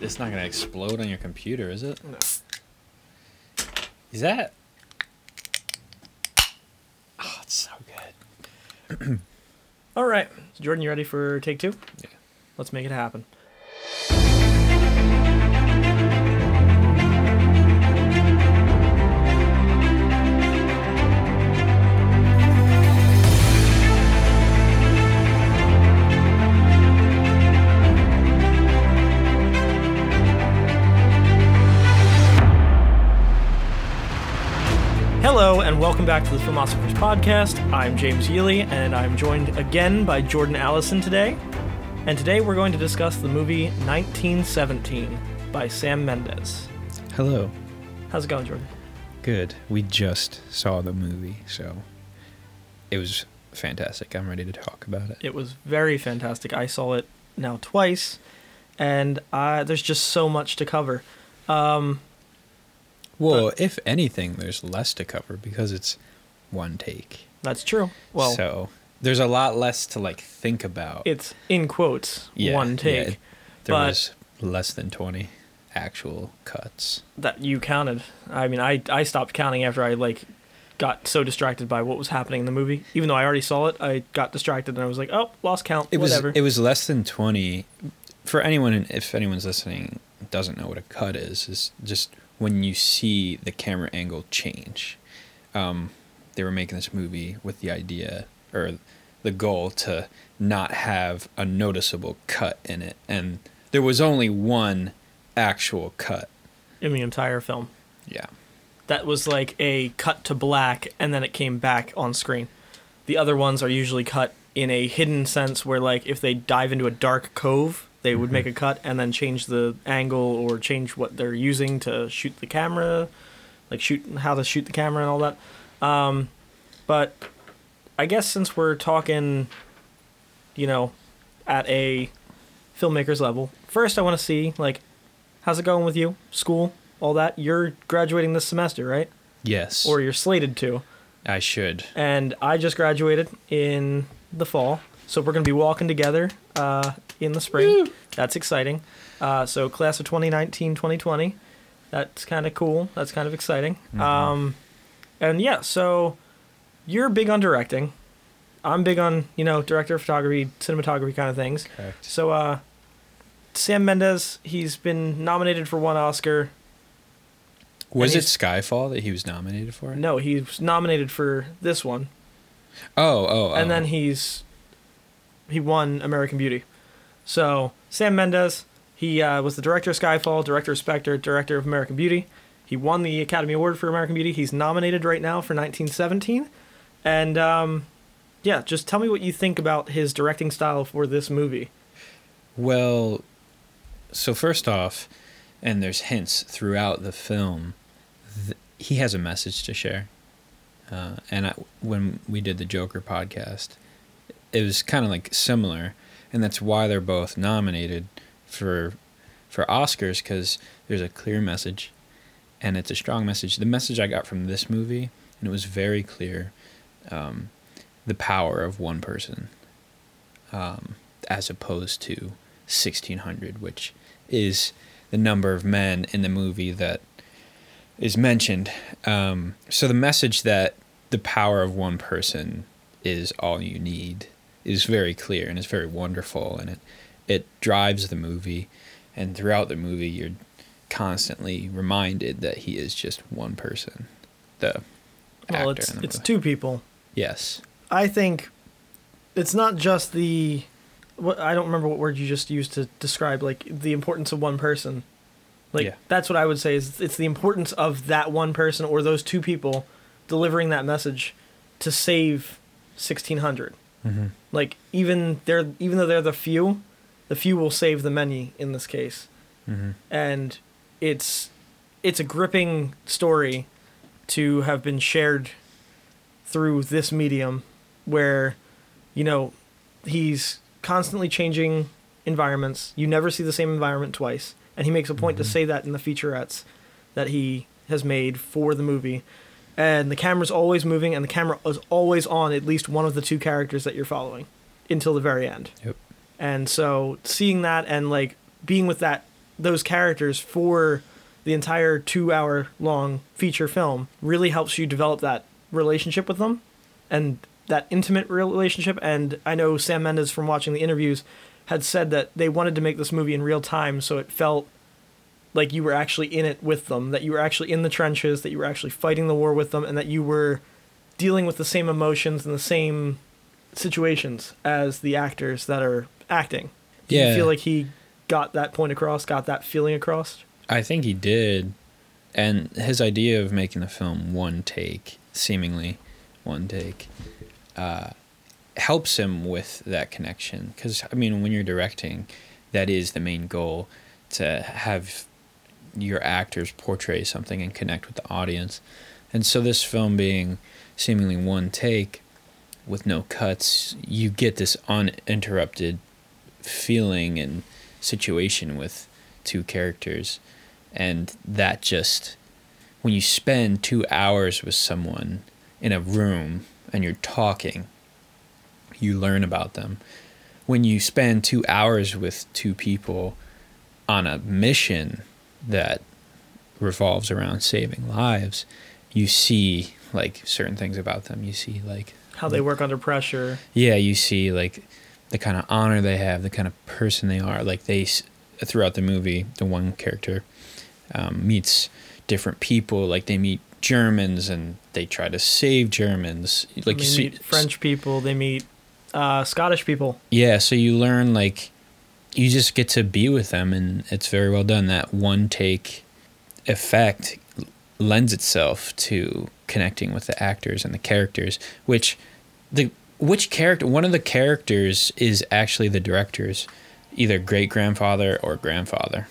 It's not gonna explode on your computer, is it? No. Is that? Oh, it's so good. All right, Jordan, you ready for take two? Yeah. Let's make it happen. Welcome back to the Philosophers Podcast. I'm James Yealy, and I'm joined again by Jordan Allison today. And today we're going to discuss the movie 1917 by Sam Mendes. Hello. How's it going, Jordan? Good. We just saw the movie, so it was fantastic. I'm ready to talk about it. It was very fantastic. I saw it now twice, and uh, there's just so much to cover. Um, Well, if anything, there's less to cover because it's one take. that's true. Well, so there's a lot less to like think about. it's in quotes Yeah, one yeah, take it- there but- was less than 20 actual cuts. that you counted. I mean, I I stopped counting after I like got so distracted by what was happening in the movie. Even though I already saw it, I got distracted and I was like, oh, lost count. It was Whatever. it was less than 20 for anyone if anyone's listening doesn't know what a cut is is just when you see the camera angle change. Um, they were making this movie with the idea or the goal to not have a noticeable cut in it and there was only one actual cut. in the entire film. Yeah. that was like a cut to black and then it came back on screen. The other ones are usually cut in a hidden sense where like if they dive into a dark cove, they would make a cut and then change the angle or change what they're using to shoot the camera, like shoot how to shoot the camera and all that. Um, but I guess since we're talking, you know, at a filmmaker's level, first I want to see like how's it going with you? School, all that. You're graduating this semester, right? Yes. Or you're slated to. I should. And I just graduated in the fall, so we're gonna be walking together uh, in the spring. That's exciting. Uh, so class of 2019, 2020. That's kind of cool. That's kind of exciting. Um, and yeah, so you're big on directing. I'm big on you know director of photography, cinematography kind of things. Correct. So uh, Sam Mendes, he's been nominated for one Oscar. Was it Skyfall that he was nominated for? No, he was nominated for this one, Oh, oh, oh. and then he's he won American Beauty. So Sam Mendes, he uh, was the director of Skyfall, director of Spectre, director of American Beauty. He won the Academy Award for American Beauty. He's nominated right now for 1917, and um, yeah, just tell me what you think about his directing style for this movie. Well, so first off, and there's hints throughout the film, th- he has a message to share. Uh, and I, when we did the Joker podcast, it was kind of like similar, and that's why they're both nominated for for Oscars because there's a clear message, and it's a strong message. The message I got from this movie, and it was very clear, um, the power of one person, um, as opposed to 1600, which is the number of men in the movie that is mentioned. Um, so the message that the power of one person is all you need is very clear and it's very wonderful, and it it drives the movie. And throughout the movie, you're constantly reminded that he is just one person. The Well, actor it's the it's movie. two people. Yes. I think it's not just the what I don't remember what word you just used to describe like the importance of one person. Like Yeah. that's what I would say is it's the importance of that one person or those two people delivering that message to save 1600. Mm-hmm. Like even they're even though they're the few, the few will save the many in this case. Mm-hmm. And it's it's a gripping story to have been shared through this medium where you know he's constantly changing environments you never see the same environment twice and he makes a point to say that in the featurettes that he has made for the movie and the camera's always moving and the camera is always on at least one of the two characters that you're following until the very end Yep. and so seeing that and like being with that those characters for the entire two hour long feature film really helps you develop that relationship with them and that intimate relationship. And I know Sam Mendes from watching the interviews had said that they wanted to make this movie in real time so it felt like you were actually in it with them, that you were actually in the trenches, that you were actually fighting the war with them, and that you were dealing with the same emotions and the same situations as the actors that are acting. Do Yeah. you feel like he got that point across, got that feeling across? I think he did. And his idea of making the film one take, seemingly one take, uh, helps him with that connection. Because, I mean, when you're directing, that is the main goal to have your actors portray something and connect with the audience. And so, this film being seemingly one take with no cuts, you get this uninterrupted feeling and situation with two characters and that just when you spend two hours with someone in a room and you're talking you learn about them when you spend two hours with two people on a mission that revolves around saving lives you see like certain things about them you see like How they work under pressure. yeah, you see like the kind of honor they have, the kind of person they are. Like they, throughout the movie, the one character um, meets different people. Like they meet Germans and they try to save Germans. Like they you see, French people, they meet uh, Scottish people. Yeah, so you learn like you just get to be with them, and it's very well done. That one take effect lends itself to connecting with the actors and the characters, which the which character one of the characters is actually the director's either great grandfather or grandfather.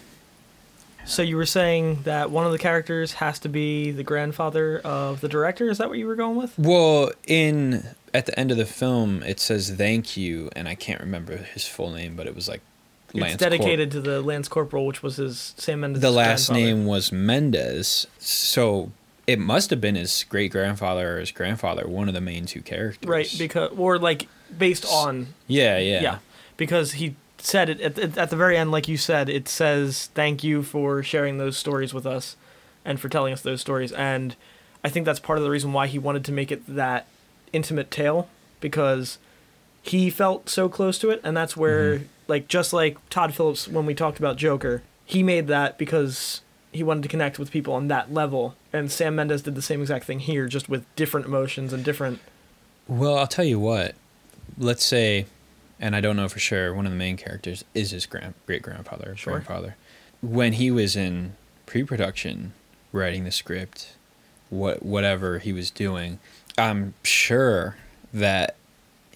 So you were saying that one of the characters has to be the grandfather of the director. Is that what you were going with? Well, in at the end of the film, it says thank you, and I can't remember his full name, but it was like Lance it's Cor- dedicated to the Lance Corporal, which was his Sam Mendes. the last name was Mendes, so it must have been his great grandfather or his grandfather, one of the main two characters. right? Because or like based on yeah, yeah, yeah, because he said it at, at at the very end, like you said, it says thank you for sharing those stories with us, and for telling us those stories. And I think that's part of the reason why he wanted to make it that intimate tale because he felt so close to it, and that's where mm-hmm. Like just like Todd Phillips when we talked about Joker, he made that because he wanted to connect with people on that level, and Sam Mendes did the same exact thing here, just with different emotions and different. Well, I'll tell you what. Let's say, and I don't know for sure, one of the main characters is his grand great grandfather Sure. grandfather. When he was in pre-production, writing the script, what whatever he was doing, I'm sure that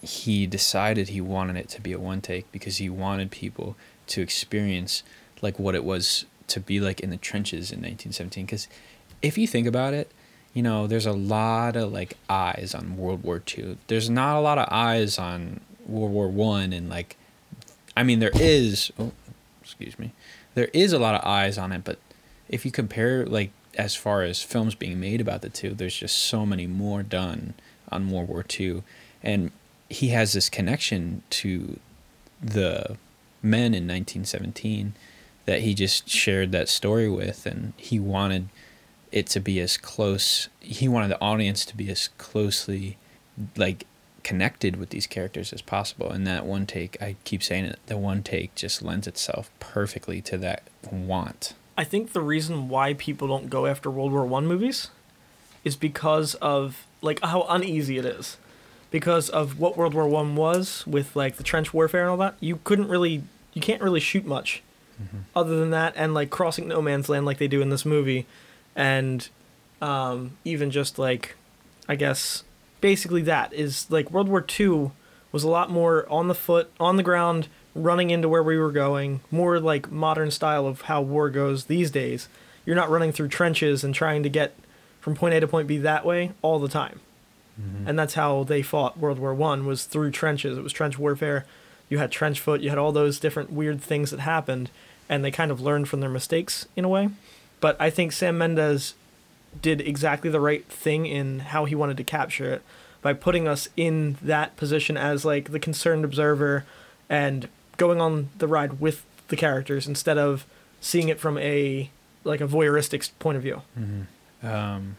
he decided he wanted it to be a one take because he wanted people to experience like what it was to be like in the trenches in 1917 because if you think about it you know there's a lot of like eyes on world war ii there's not a lot of eyes on world war one and like i mean there is oh excuse me there is a lot of eyes on it but if you compare like as far as films being made about the two there's just so many more done on world war ii and he has this connection to the men in 1917 that he just shared that story with and he wanted it to be as close he wanted the audience to be as closely like connected with these characters as possible and that one take i keep saying it the one take just lends itself perfectly to that want I think the reason why people don't go after World War One movies is because of like how uneasy it is. Because of what World War One was with like the trench warfare and all that, you couldn't really you can't really shoot much other than that and like crossing no man's land like they do in this movie and um, even just like I guess basically that is like World War Two was a lot more on the foot, on the ground, running into where we were going, more like modern style of how war goes these days. You're not running through trenches and trying to get from point A to point B that way all the time. And that's how they fought World War One was through trenches. It was trench warfare. You had trench foot. You had all those different weird things that happened, and they kind of learned from their mistakes in a way. But I think Sam Mendes did exactly the right thing in how he wanted to capture it by putting us in that position as like the concerned observer and going on the ride with the characters instead of seeing it from a like a voyeuristic point of view. Um,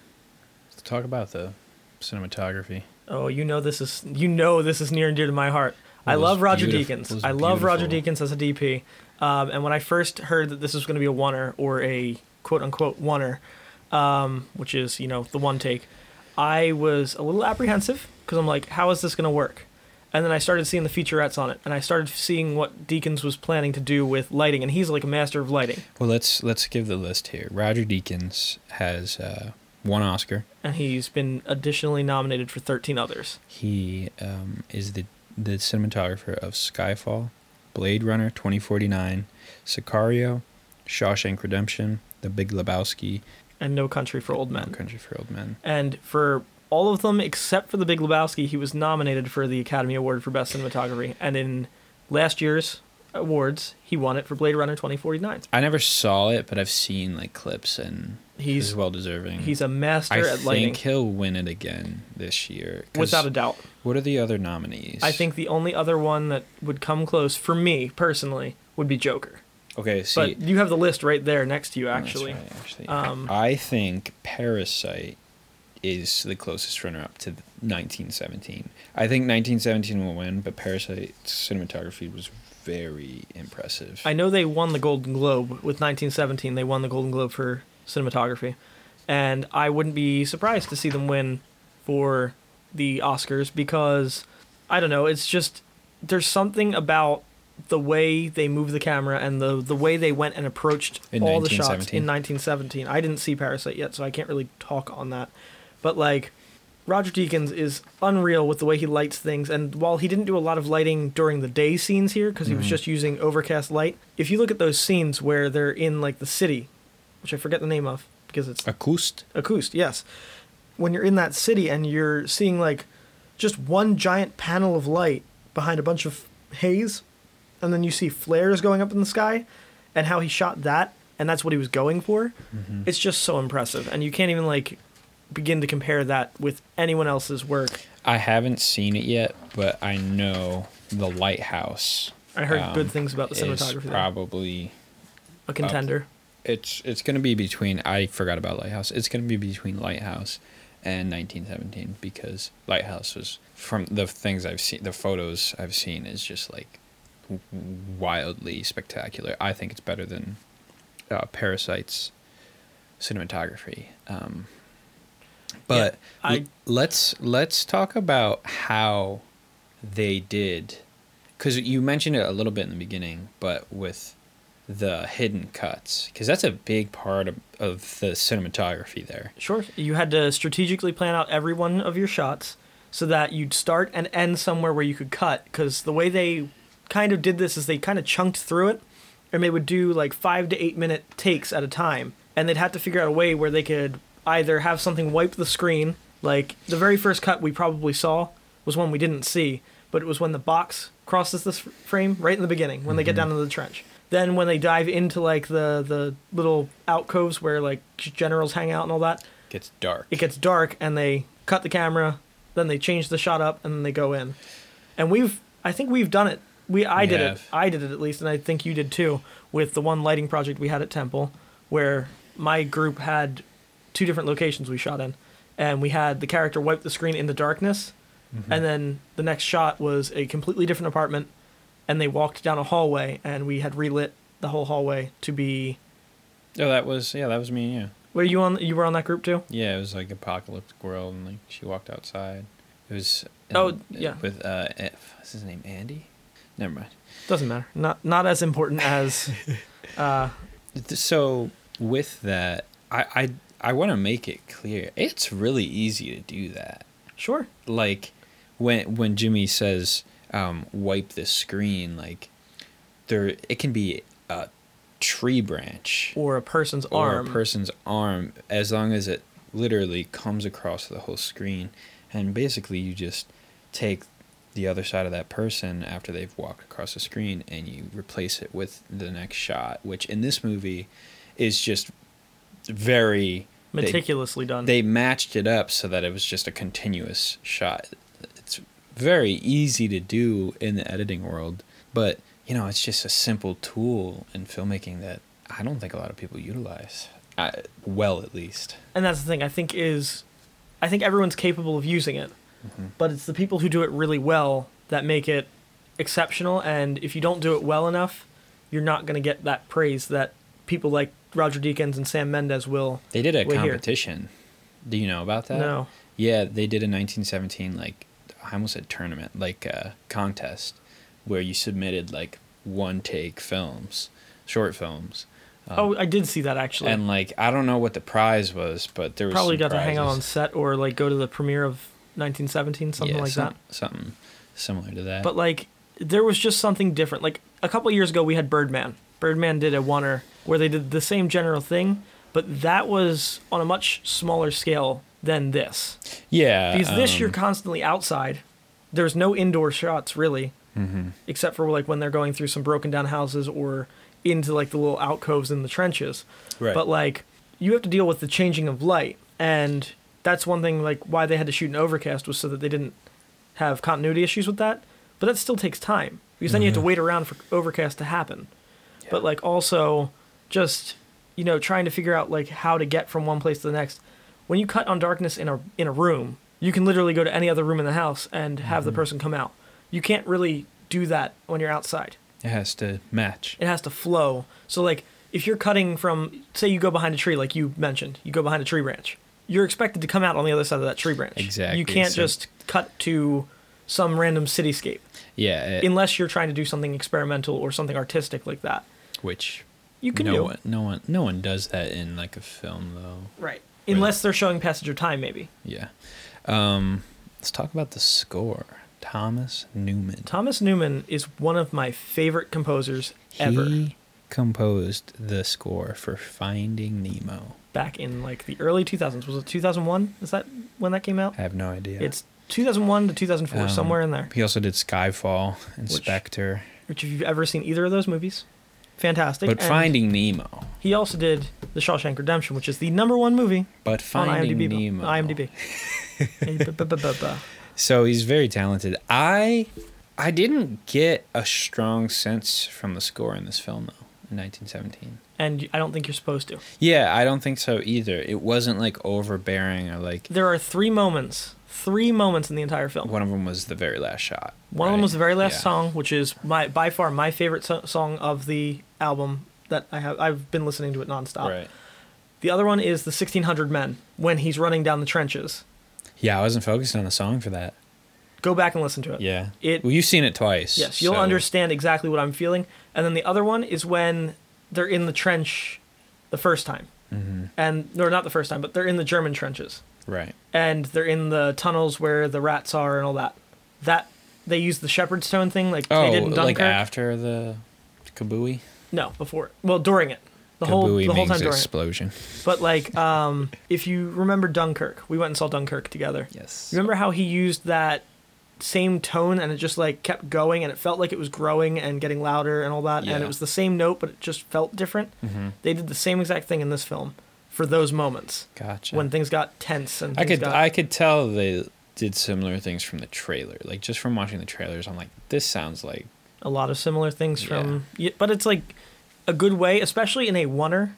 let's talk about the cinematography. Oh, you know this is you know this is near and dear to my heart. I love Roger Deakins. I love Roger. Deakins as a DP. Um, and when I first heard that this was going to be a oneer or a quote unquote oneer, um, which is you know the one take, I was a little apprehensive because I'm like, how is this going to work? And then I started seeing the featurettes on it, and I started seeing what Deakins was planning to do with lighting, and he's like a master of lighting. Well, let's let's give the list here. Roger Deakins has uh, one Oscar. And he's been additionally nominated for 13 others. He um, is the the cinematographer of Skyfall, Blade Runner 2049, Sicario, Shawshank Redemption, The Big Lebowski, And No Country for Old Men. No Country for Old Men. And for all of them except for The Big Lebowski, he was nominated for the Academy Award for Best Cinematography. And in last year's awards, he won it for Blade Runner 2049. I never saw it, but I've seen like clips, and he's, well deserving. he's a master I at lighting, I think he'll win it again this year. without a doubt. What are the other nominees? I think the only other one that would come close for me personally would be Joker. Okay, see, but you have the list right there next to you, Oh, actually. right, actually. Um, I think Parasite is the closest runner-up to 1917. I think 1917 will win, but Parasite's cinematography was very impressive. I know they won the Golden Globe with 1917. They won the Golden Globe for cinematography, and I wouldn't be surprised to see them win for the Oscars because I don't know. It's just there's something about the way they move the camera and the the way they went and approached In all the shots in 1917. I didn't see Parasite yet, so I can't really talk on that. But like Roger Deakins is unreal with the way he lights things, and while he didn't do a lot of lighting during the day scenes here because he was Mhm. just using overcast light, if you look at those scenes where they're in like the city, which I forget the name of because it's Écoust? Écoust, yes. When you're in that city and you're seeing like just one giant panel of light behind a bunch of haze, and then you see flares going up in the sky, and how he shot that, and that's what he was going for. Mhm. It's just so impressive, and you can't even like begin to compare that with anyone else's work. I haven't seen it yet, but I know The Lighthouse. I heard um, good things about the cinematography. probably A contender. It's it's going to be between I forgot about Lighthouse. It's going to be between Lighthouse and 1917 because Lighthouse was from the things I've seen, the photos I've seen is just like wildly spectacular. I think it's better than uh, Parasite's cinematography. Um, but I- l- let's let's talk about how they did because you mentioned it a little bit in the beginning, but with the hidden cuts because that's a big part of, of the cinematography there. Sure. You had to strategically plan out every one of your shots so that you'd start and end somewhere where you could cut. Because the way they kind of did this is they kind of chunked through it, and they would do like five to eight minute takes at a time. And they'd have to figure out a way where they could either have something wipe the screen, like the very first cut we probably saw was one we didn't see, but it was when the box crosses this frame right in the beginning when they get Mhm. down into the trench. Then when they dive into like the the little alcoves where like generals hang out and all that, gets dark. it gets dark and they cut the camera, then they change the shot up and then they go in. And we've I think we've done it. We I We did it. I did it at least and I think you did too with the one lighting project we had at Temple where my group had two different locations we shot in and we had the character wipe the screen in the darkness Mm-hmm. and then the next shot was a completely different apartment and they walked down a hallway and we had relit the whole hallway to be oh, that was yeah, that was me. Yeah, were you on you were on that group too? yeah, it was like apocalyptic world, and like she walked outside. It was Oh, um, yeah. with uh, F, what's his name? Andy. Never mind. Doesn't matter. Not not as important as uh So with that, I I, I want to make it clear. It's really easy to do that. sure. Like when when Jimmy says um, wipe the screen, like there it can be a tree branch Or a person's or arm. a person's arm as long as it literally comes across the whole screen and basically you just take the other side of that person after they've walked across the screen and you replace it with the next shot which in this movie is just very they- meticulously done. they matched it up so that it was just a continuous shot very easy to do in the editing world but you know it's just a simple tool in filmmaking that I don't think a lot of people utilize. Uh, well, at least. and that's the thing I think is, I think everyone's capable of using it, Mm-hmm. but it's the people who do it really well that make it exceptional. And if you don't do it well enough, you're not going to get that praise that people like Roger Deakins and Sam Mendes will. They did a here. competition. Do you know about that? No. Yeah, they did a 1917 like I almost said tournament, like a contest where you submitted like one take films, short films. Um, oh, I did see that actually. and like I don't know what the prize was, but there was Probably got to hang out on set or like go to the premiere of 1917, something Yeah, like some- that. Something similar to that. But like, there was just something different. Like a couple years ago, we had Birdman. Birdman did a oneer where they did the same general thing, but that was on a much smaller scale than this. yeah, Because this, um, you're constantly outside. There's no indoor shots really, mhm. except for like when they're going through some broken down houses or into like the little alcoves in the trenches. right. But like, you have to deal with the changing of light, and that's one thing like why they had to shoot in overcast was so that they didn't have continuity issues with that. But that still takes time because then you have to Mhm. wait around for overcast to happen. Yeah. But like also, just you know, trying to figure out like how to get from one place to the next. When you cut on darkness in a in a room, you can literally go to any other room in the house and have the Mhm. person come out. You can't really do that when you're outside it has to match. it has to flow. So like if you're cutting from say you go behind a tree like you mentioned, you go behind a tree branch. You're expected to come out on the other side of that tree branch. Exactly, You can't so- just cut to some random cityscape Yeah, it- unless you're trying to do something experimental or something artistic like that. which You can no do one, no one, no one does that in like a film though. right. Unless they're showing passage of time maybe. Yeah. Um, let's talk about the score. Thomas Newman. Thomas Newman is one of my favorite composers ever. He composed the score for Finding Nemo. Back in like the early 2000s. Was it 2001? Is that when that came out? I have no idea. It's 2001 to 2004, Um, somewhere in there. He also did Skyfall and Which- Spectre. Which if you've ever seen either of those movies, fantastic. But And Finding Nemo. he also did The Shawshank Redemption, which is the number one movie But on Finding IMDb. Nemo. IMDb. So he's very talented. I I didn't get a strong sense from the score in this film though in 1917. and I don't think you're supposed to. Yeah, I don't think so either. It wasn't like overbearing or like There are three moments, three moments in the entire film. one of them was the very last shot. One of them was the very last Yeah. song, which is my by far my favorite so- song of the album that I have. I've been listening to it nonstop. Right. The other one is the 1600 Men when he's running down the trenches. Yeah, I wasn't focused on the song for that. Go back and listen to it. Yeah. It- well, you've seen it twice. Yes, you'll so- understand exactly what I'm feeling. And then the other one is when they're in the trench the first time. Mhm. And or not the first time, but they're in the German trenches. Right. And they're in the tunnels where the rats are and all that. That they use the Shepard's tone thing like Oh, they did in Dunkirk. like after the kabooey. no, before. Well, during it. The whole kabooey the whole time during it. explosion. But like um if you remember Dunkirk, we went and saw Dunkirk together. Yes. Remember how he used that same tone and it just like kept going and it felt like it was growing and getting louder and all that yeah. and it was the same note but it just felt different. Mm-hmm. They did the same exact thing in this film for those moments Gotcha. when things got tense and I could got, I could tell they did similar things from the trailer. Like just from watching the trailers, I'm like, this sounds like a lot of similar things from yeah, but it's like a good way, especially in a oneer.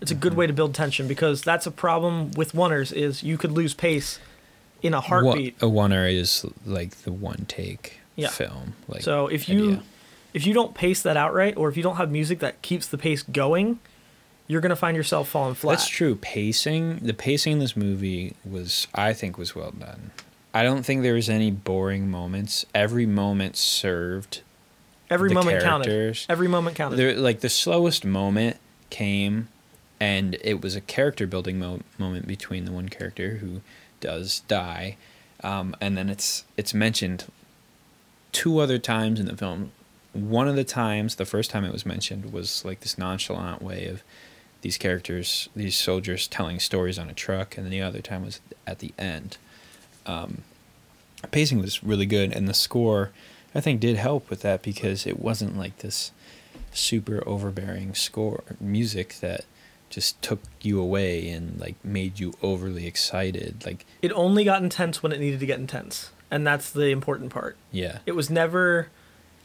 It's a good Mhm. way to build tension because that's a problem with oneers is you could lose pace in a heartbeat. What, a oneer is like the one take Yeah. film. Like so if you idea. if you don't pace that out right or if you don't have music that keeps the pace going, you're going to find yourself falling flat. That's true. Pacing, the pacing in this movie was, I think, was well done. I don't think there was any boring moments. Every moment served. Every the moment counted. Every moment counted. There, like the slowest moment came, and it was a character building mo- moment between the one character who does die, um, and then it's it's mentioned two other times in the film. One of the times, the first time it was mentioned, was like this nonchalant way of these characters, these soldiers telling stories on a truck, and then the other time was at the end. Um, pacing was really good, and the score, I think, did help with that because it wasn't like this super overbearing score music that just took you away and like made you overly excited. Like, it only got intense when it needed to get intense. And that's the important part. yeah, It was never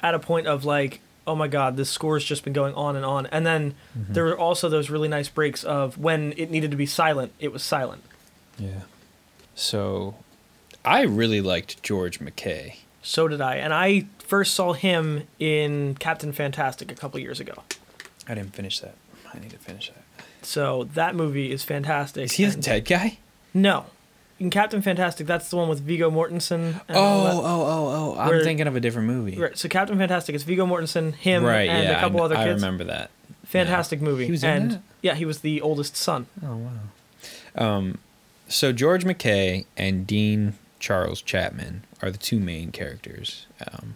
at a point of like oh my god, this score's just been going on and on. And then Mm-hmm. there were also those really nice breaks of when it needed to be silent, it was silent. Yeah. So, I really liked George McKay. So did I. And I first saw him in Captain Fantastic a couple years ago. I didn't finish that. I need to finish that. So that movie is fantastic. Is he the dead guy? No. In Captain Fantastic, that's the one with Viggo Mortensen. Oh, oh, oh, oh! I'm Where- thinking of a different movie. Right, so Captain Fantastic is Viggo Mortensen, him, Right, and yeah, a couple I, other I kids. remember that. Fantastic movie. He was in and that? yeah, he was the oldest son. Oh wow. Um, so George McKay and Dean Charles Chapman are the two main characters. Um,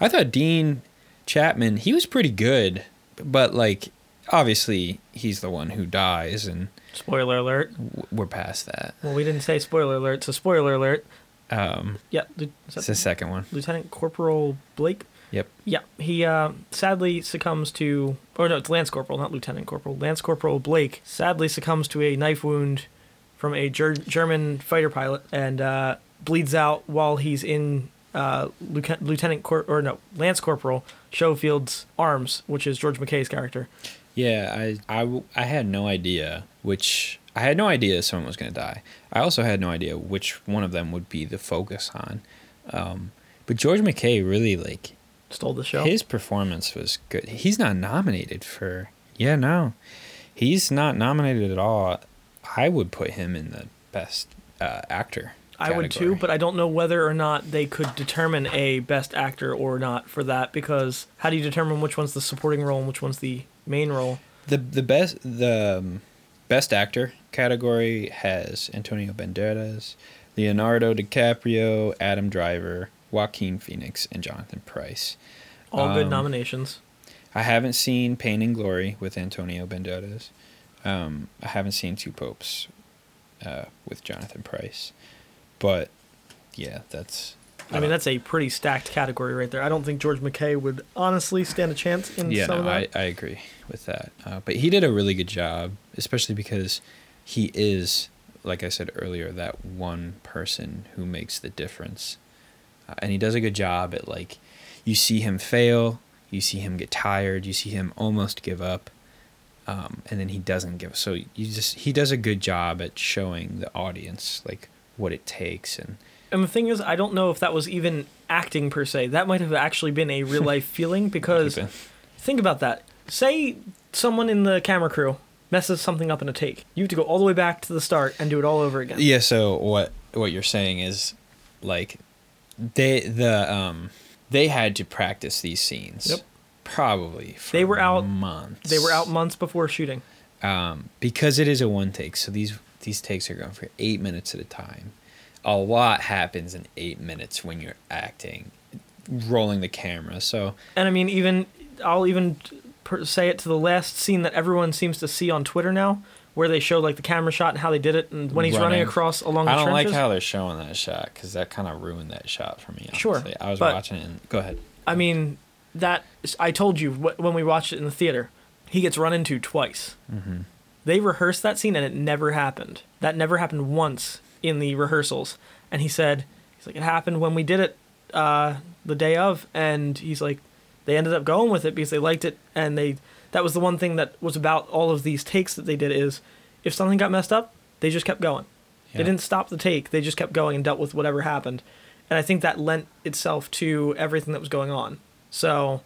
I thought Dean Chapman he was pretty good, but like obviously he's the one who dies, and Spoiler alert. we're past that. Well, we didn't say spoiler alert, so spoiler alert. Um, Yeah, it's the second one. Lieutenant Corporal Blake. Yep. Yeah, he uh, sadly succumbs to, or no, it's Lance Corporal, not Lieutenant Corporal. Lance Corporal Blake sadly succumbs to a knife wound from a ger- German fighter pilot and uh, bleeds out while he's in uh, Lieutenant, Lieutenant Cor- or no, Lance Corporal Schofield's arms, which is George McKay's character. Yeah, I, I, I had no idea which I had no idea someone was going to die. I also had no idea which one of them would be the focus on. Um, but George McKay really like Stole the show. his performance was good. He's not nominated for yeah no, he's not nominated at all. I would put him in the best uh, actor. I would too, but I don't know whether or not they could determine a best actor or not for that because how do you determine which one's the supporting role and which one's the main role? The the best the um, best actor category has Antonio Banderas, Leonardo DiCaprio, Adam Driver, Joaquin Phoenix, and Jonathan Pryce. All good Um, nominations. I haven't seen Pain and Glory with Antonio Banderas. Um, I haven't seen Two Popes uh, with Jonathan Pryce, but yeah, that's. I mean, that's a pretty stacked category right there. I don't think George McKay would honestly stand a chance in yeah, some of no. I, I agree with that. Uh, but he did a really good job, especially because he is, like I said earlier, that one person who makes the difference, uh, and he does a good job at like, you see him fail, you see him get tired, you see him almost give up, um, and then he doesn't give. So you just he does a good job at showing the audience like what it takes and. And the thing is, I don't know if that was even acting per se. That might have actually been a real life feeling because think about that. Say someone in the camera crew messes something up in a take. You have to go all the way back to the start and do it all over again. Yeah. So what what you're saying is, like, they the um they had to practice these scenes. Yep. Probably. For They were out- months. They were out months before shooting. Um, because it is a one take. So these these takes are going for eight minutes at a time. A lot happens in eight minutes when you're acting, rolling the camera. So And I mean, even I'll even per- say it to the last scene that everyone seems to see on Twitter now, where they show like the camera shot and how they did it, and when he's running, Running. across along the I don't trenches. like how they're showing that shot because that kind of ruined that shot for me. Sure. I was watching it. and Go ahead. I mean, that I told you wh- when we watched it in the theater, he gets run into twice. Mm-hmm. They rehearsed that scene and it never happened. That never happened once in the rehearsals. And he said, he's like, it happened when we did it uh, the day of, and he's like, they ended up going with it because they liked it, and they that was the one thing that was about all of these takes that they did is if something got messed up, they just kept going. They didn't stop the take. They just kept going and dealt with whatever happened. And I think that lent itself to everything that was going on. So,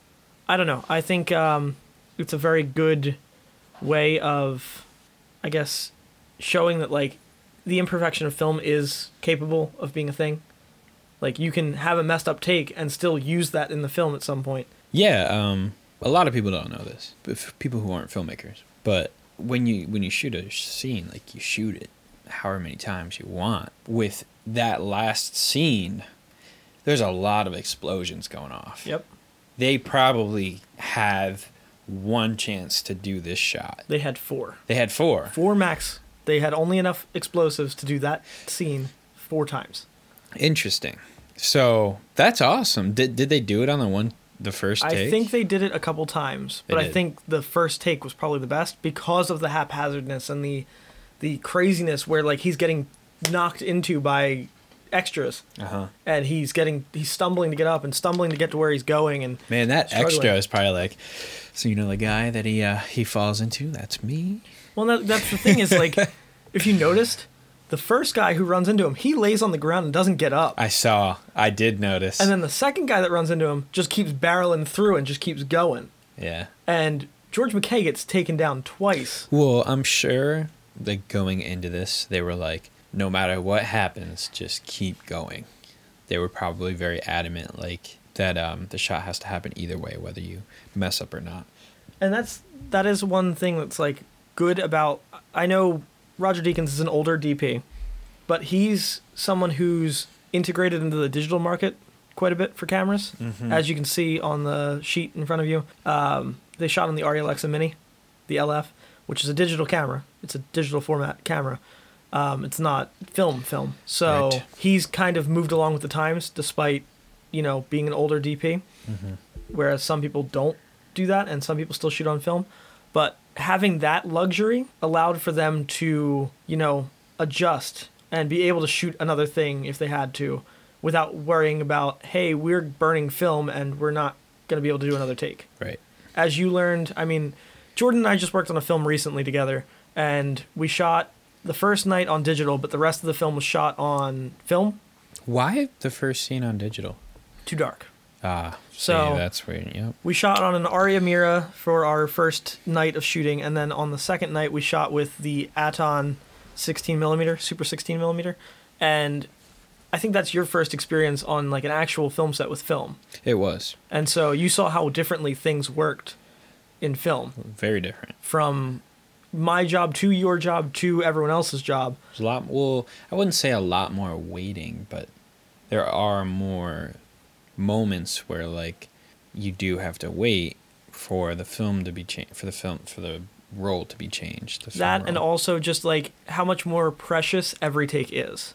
I don't know. I think um, it's a very good way of, I guess, showing that like the imperfection of film is capable of being a thing. Like you can have a messed up take and still use that in the film at some point. Yeah, um, a lot of people don't know this, but people who aren't filmmakers. But when you when you shoot a scene, like you shoot it however many times you want. With that last scene, there's a lot of explosions going off. Yep. They probably have one chance to do this shot. They had four. They had four. Four max. They had only enough explosives to do that scene four times. Interesting. So that's awesome. Did did they do it on the one the first take? I think they did it a couple times, but I think the first take was probably the best because of the haphazardness and the the craziness where like he's getting knocked into by extras, Uh huh. and he's getting he's stumbling to get up and stumbling to get to where he's going, and Man, that Struggling. extra is probably like, so you know the guy that he uh, he falls into. That's me. Well, that, that's the thing is like, if you noticed, the first guy who runs into him, he lays on the ground and doesn't get up, I saw. I did notice. and then the second guy that runs into him just keeps barreling through and just keeps going, yeah. and George McKay gets taken down twice. Well, I'm sure like going into this, they were like, no matter what happens, just keep going. They were probably very adamant, like that um, the shot has to happen either way, whether you mess up or not. and that's that is one thing that's like good about I know Roger Deakins is an older DP, but he's someone who's integrated into the digital market quite a bit for cameras, Mhm. as you can see on the sheet in front of you. Um, they shot on the Arri Alexa Mini, the LF, which is a digital camera. It's a digital format camera. Um, it's not film film. So Right. he's kind of moved along with the times, despite you know being an older DP whereas some people don't do that and some people still shoot on film but having that luxury allowed for them to you know adjust and be able to shoot another thing if they had to without worrying about hey we're burning film and we're not going to be able to do another take Right. as you learned i mean jordan and i just worked on a film recently together and we shot the first night on digital but the rest of the film was shot on film Why the first scene on digital? too dark Ah, So- see, that's weird. Yep. We shot on an Arri Amira for our first night of shooting, and then on the second night we shot with the Aaton 16 millimeter, Super 16 millimeter, and I think that's your first experience on like an actual film set with film, It was and so you saw how differently things worked in film very different. from my job to your job to everyone else's job. There's a lot. Well, I wouldn't say a lot more waiting, but there are more moments where like you do have to wait for the film to be changed, for the film for the roll to be changed. That and also just like how much more precious every take is.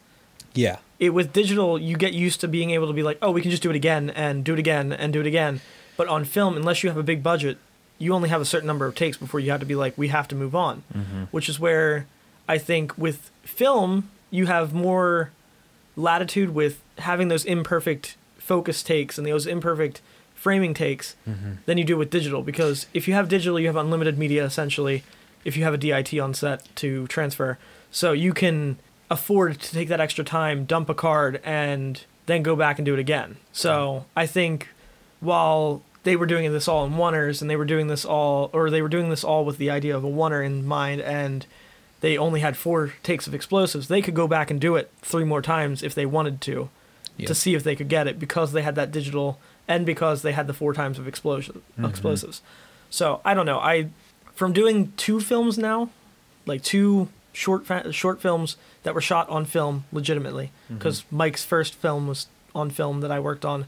Yeah. it with digital you get used to being able to be like oh we can just do it again and do it again and do it again but on film unless you have a big budget you only have a certain number of takes before you have to be like we have to move on Mm-hmm. which is where i think with film you have more latitude with having those imperfect focus takes and those imperfect framing takes Mm-hmm. than you do with digital. Because if you have digital you have unlimited media essentially if you have a DIT on set to transfer. So you can afford to take that extra time dump a card and then go back and do it again. So I think while they were doing this all in oneers and they were doing this all or they were doing this all with the idea of a oneer in mind and they only had four takes of explosives they could go back and do it three more times if they wanted to Yeah. to see if they could get it because they had that digital and because they had the four times of explosion Mhm. explosives. So I don't know. I from doing two films now, like two short fa- short films that were shot on film legitimately, because Mike's first film was on film that I worked on,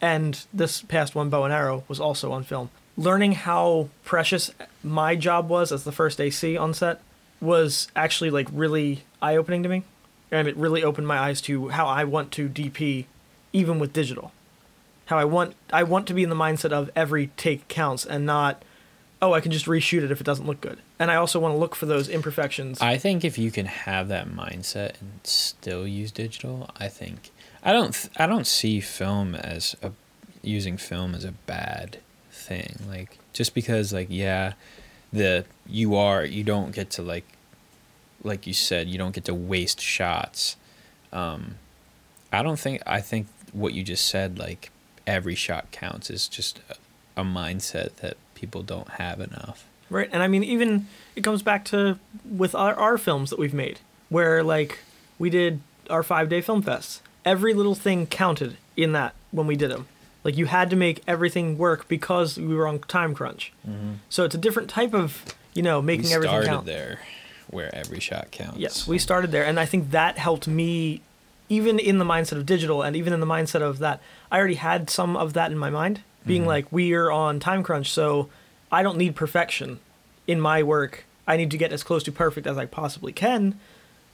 and this past one, Bow and Arrow, was also on film. Learning how precious my job was as the first AC on set was actually like really eye opening to me, and it really opened my eyes to how I want to DP, even with digital. How I want I want to be in the mindset of every take counts and not, oh I can just reshoot it if it doesn't look good. And I also want to look for those imperfections. I think if you can have that mindset and still use digital, I think I don't th- I don't see film as a using film as a bad thing. Like just because like yeah, the you are you don't get to like like you said, you don't get to waste shots. Um I don't think I think what you just said like every shot counts is just a, a mindset that people don't have enough. Right, and I mean, even it comes back to with our, our films that we've made, where like we did our five day film fest. Every little thing counted in that when we did them. Like you had to make everything work because we were on time crunch. So it's a different type of you know making we everything started count. there where every shot counts. Yes, we started there, and I think that helped me, even in the mindset of digital, and even in the mindset of that. I already had some of that in my mind, being Mhm. like, we are on time crunch, so I don't need perfection in my work. I need to get as close to perfect as I possibly can.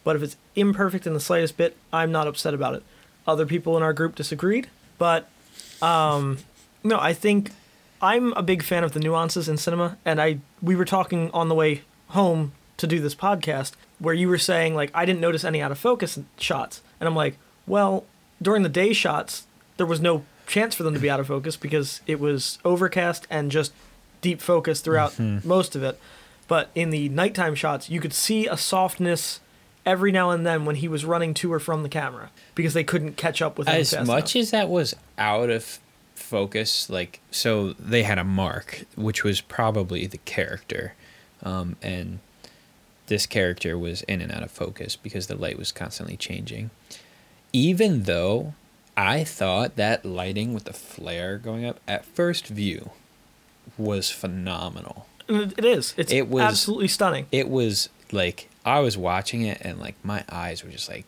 But if it's imperfect in the slightest bit, I'm not upset about it. Other people in our group disagreed, but um, no, I think I'm a big fan of the nuances in cinema, and I we were talking on the way home to do this podcast where you were saying like I didn't notice any out of focus shots, and I'm like, Well, during the day shots, there was no chance for them to be out of focus because it was overcast and just deep focus throughout Mhm. most of it. But in the nighttime shots, you could see a softness every now and then when he was running to or from the camera because they couldn't catch up with him as much enough. as that was out of focus like so they had a mark which was probably the character um, and this character was in and out of focus because the light was constantly changing even though i thought that lighting with the flare going up at first view was phenomenal it- is. It's It was- absolutely stunning. it was like i was watching it and like my eyes were just like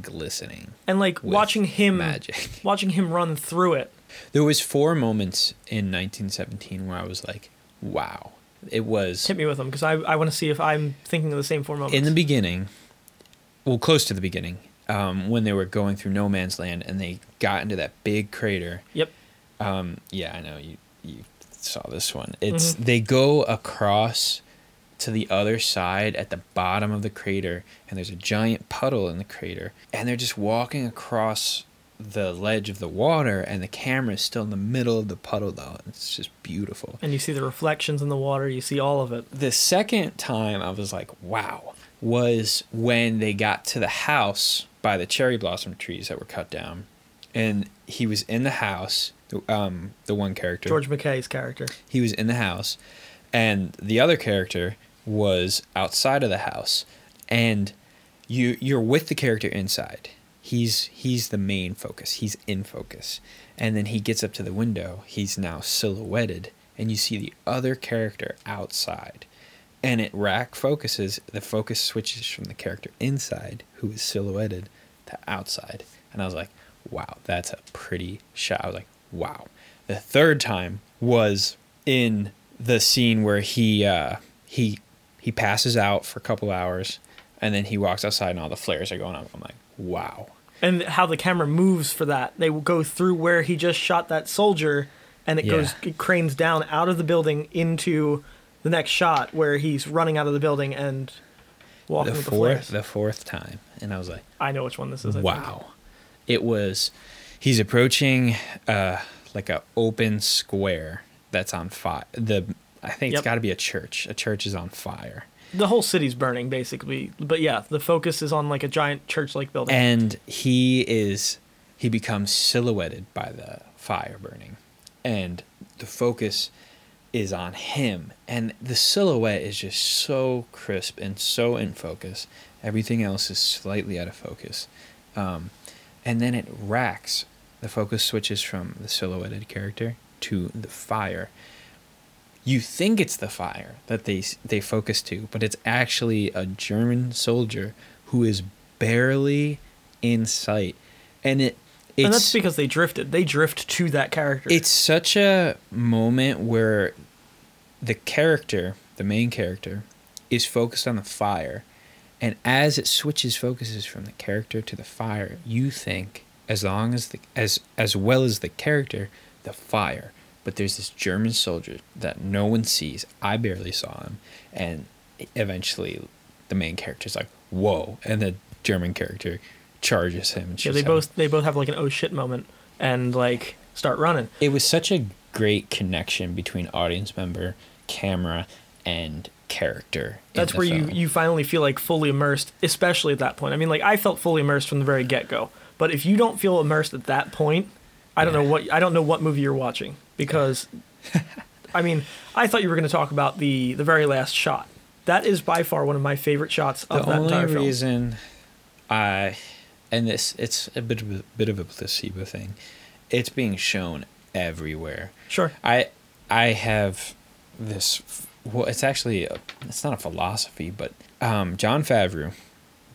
glistening And like watching him magic watching him run through it. There was four moments in 1917 where I was like, "Wow!" It was Hit me with them because I, I want to see if I'm thinking of the same four moments. in the beginning, well, close to the beginning, um, when they were going through no man's land and they got into that big crater. Yep. Um, yeah, I know you you saw this one. It's Mhm. they go across to the other side at the bottom of the crater, and there's a giant puddle in the crater, and they're just walking across the ledge of the water, and the camera is still in the middle of the puddle, though. It's just beautiful. and you see the reflections in the water. You see all of it. The second time I was like, wow, was when they got to the house by the cherry blossom trees that were cut down. And he was in the house, um, the one character. George McKay's character. He was in the house, and the other character was outside of the house. And you you're with the character inside. He's he's the main focus. He's in focus. And then he gets up to the window. He's now silhouetted, and you see the other character outside. And it rack focuses. The focus switches from the character inside, who is silhouetted, to outside. And I was like, wow, that's a pretty shot. I was like, wow. The third time was in the scene where he uh, he he passes out for a couple hours, and then he walks outside, and all the flares are going up. I'm like, wow. And how the camera moves for that. They go through where he just shot that soldier, and it Yeah. goes it cranes down out of the building into the next shot where he's running out of the building and walking the with the fourth flares. the fourth time, and I was like, I know which one this is. I think. wow. It was he's approaching uh, like a open square that's on fire. The I think Yep. it's got to be a church. A church is on fire. The whole city's burning basically, but yeah, the focus is on like a giant church-like building. and he is he becomes silhouetted by the fire burning. And the focus is on him. And the silhouette is just so crisp and so in focus. Everything else is slightly out of focus. Um, and then it racks. The focus switches from the silhouetted character to the fire you think it's the fire that they they focus to, but it's actually a German soldier who is barely in sight, and it it's and that's because they drifted. They drift to that character. it's such a moment where the character, the main character, is focused on the fire, and as it switches focuses from the character to the fire, you think as long as the as as well as the character, the fire. But there's this German soldier that no one sees. I barely saw him, and eventually, the main character's like, "Whoa!" and the German character charges him. And yeah, they both they both have like an oh shit moment and like start running. it was such a great connection between audience member, camera, and character. That's where you film. you finally feel like fully immersed, especially at that point. I mean, like I felt fully immersed from the very get go. But if you don't feel immersed at that point, I don't know what I don't know what movie you're watching because, I mean, I thought you were going to talk about the the very last shot. That is by far one of my favorite shots the of that only entire film. The only reason I and this it's a bit of a bit of a placebo thing. It's being shown everywhere. Sure. I I have this. Well, it's actually a, it's not a philosophy, but um, Jon Favreau,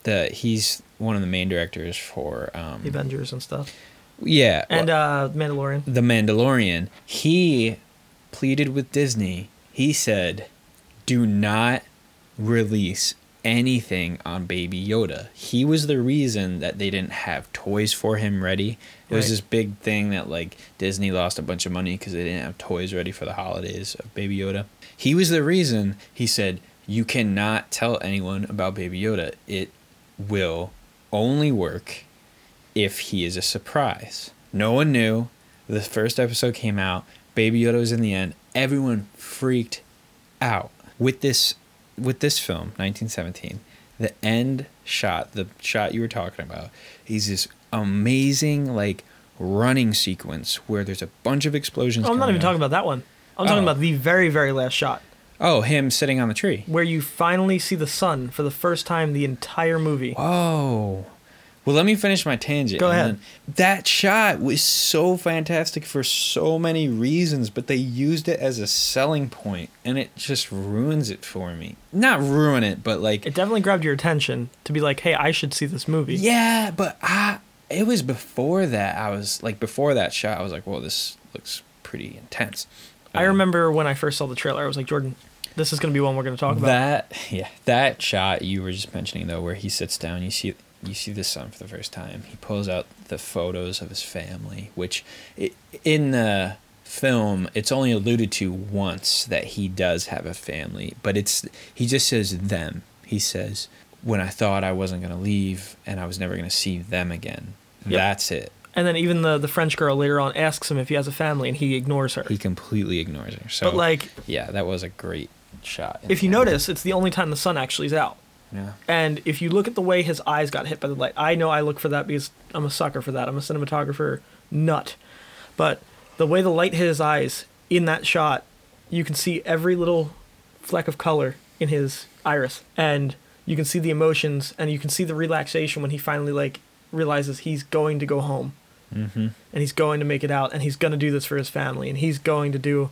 the he's one of the main directors for um, Avengers and stuff. Yeah And uh Mandalorian. The Mandalorian, he pleaded with Disney. He said, "Do not release anything on Baby Yoda." He was the reason that they didn't have toys for him ready. It was this big thing that like Disney lost a bunch of money because they didn't have toys ready for the holidays of Baby Yoda. He was the reason. He said, "You cannot tell anyone about Baby Yoda. It will only work if he is a surprise. No one knew. The first episode came out. Baby Yoda was in the end. Everyone freaked out with this with this film, 1917. The end shot, the shot you were talking about, is this amazing like running sequence where there's a bunch of explosions. Oh, I'm not even talking about that one. I'm talking Oh. about the very, very last shot Oh, him sitting on the tree. where you finally see the sun for the first time the entire movie. Oh. Well, let me finish my tangent. Go ahead. That shot was so fantastic for so many reasons, but they used it as a selling point, and it just ruins it for me. Not ruin it, but like, It definitely grabbed your attention to be like, hey, I should see this movie. yeah, but I. It was before that. I was like, before that shot, I was like, "Whoa, this looks pretty intense." I Um, remember when I first saw the trailer, I was like, Jordan, this is going to be one we're going to talk about. That yeah, that shot you were just mentioning though, where he sits down, you see you see the sun for the first time. He pulls out the photos of his family, which in the film it's only alluded to once that he does have a family, but it's he just says them. He says when I thought I wasn't gonna leave and I was never gonna see them again. Yep. That's it. And then even the, the French girl later on asks him if he has a family, and he ignores her. He completely ignores her. So but like, yeah, that was a great shot. if you notice, it's the only time the sun actually is out. Yeah. And if you look at the way his eyes got hit by the light, I know I look for that because I'm a sucker for that. I'm a cinematographer nut. But the way the light hit his eyes in that shot, you can see every little fleck of color in his iris. And you can see the emotions and you can see the relaxation when he finally like realizes he's going to go home Mm-hmm. and he's going to make it out and he's going to do this for his family and he's going to do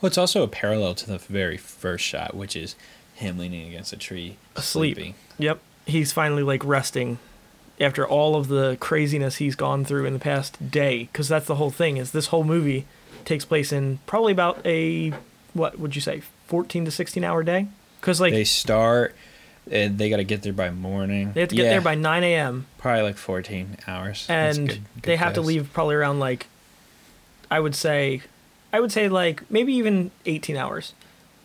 Well, it's also a parallel to the very first shot, which is him leaning against a tree, Asleep. sleeping. Yep. He's finally like resting after all of the craziness he's gone through in the past day cuz that's the whole thing is this whole movie takes place in probably about a what would you say 14 to 16 hour day cuz like they they, start, and they got to get there by morning. They have to get Yeah, there by 9 a.m. probably like 14 hours. And good- good they have to leave probably around like I would say I would say like maybe even 18 hours.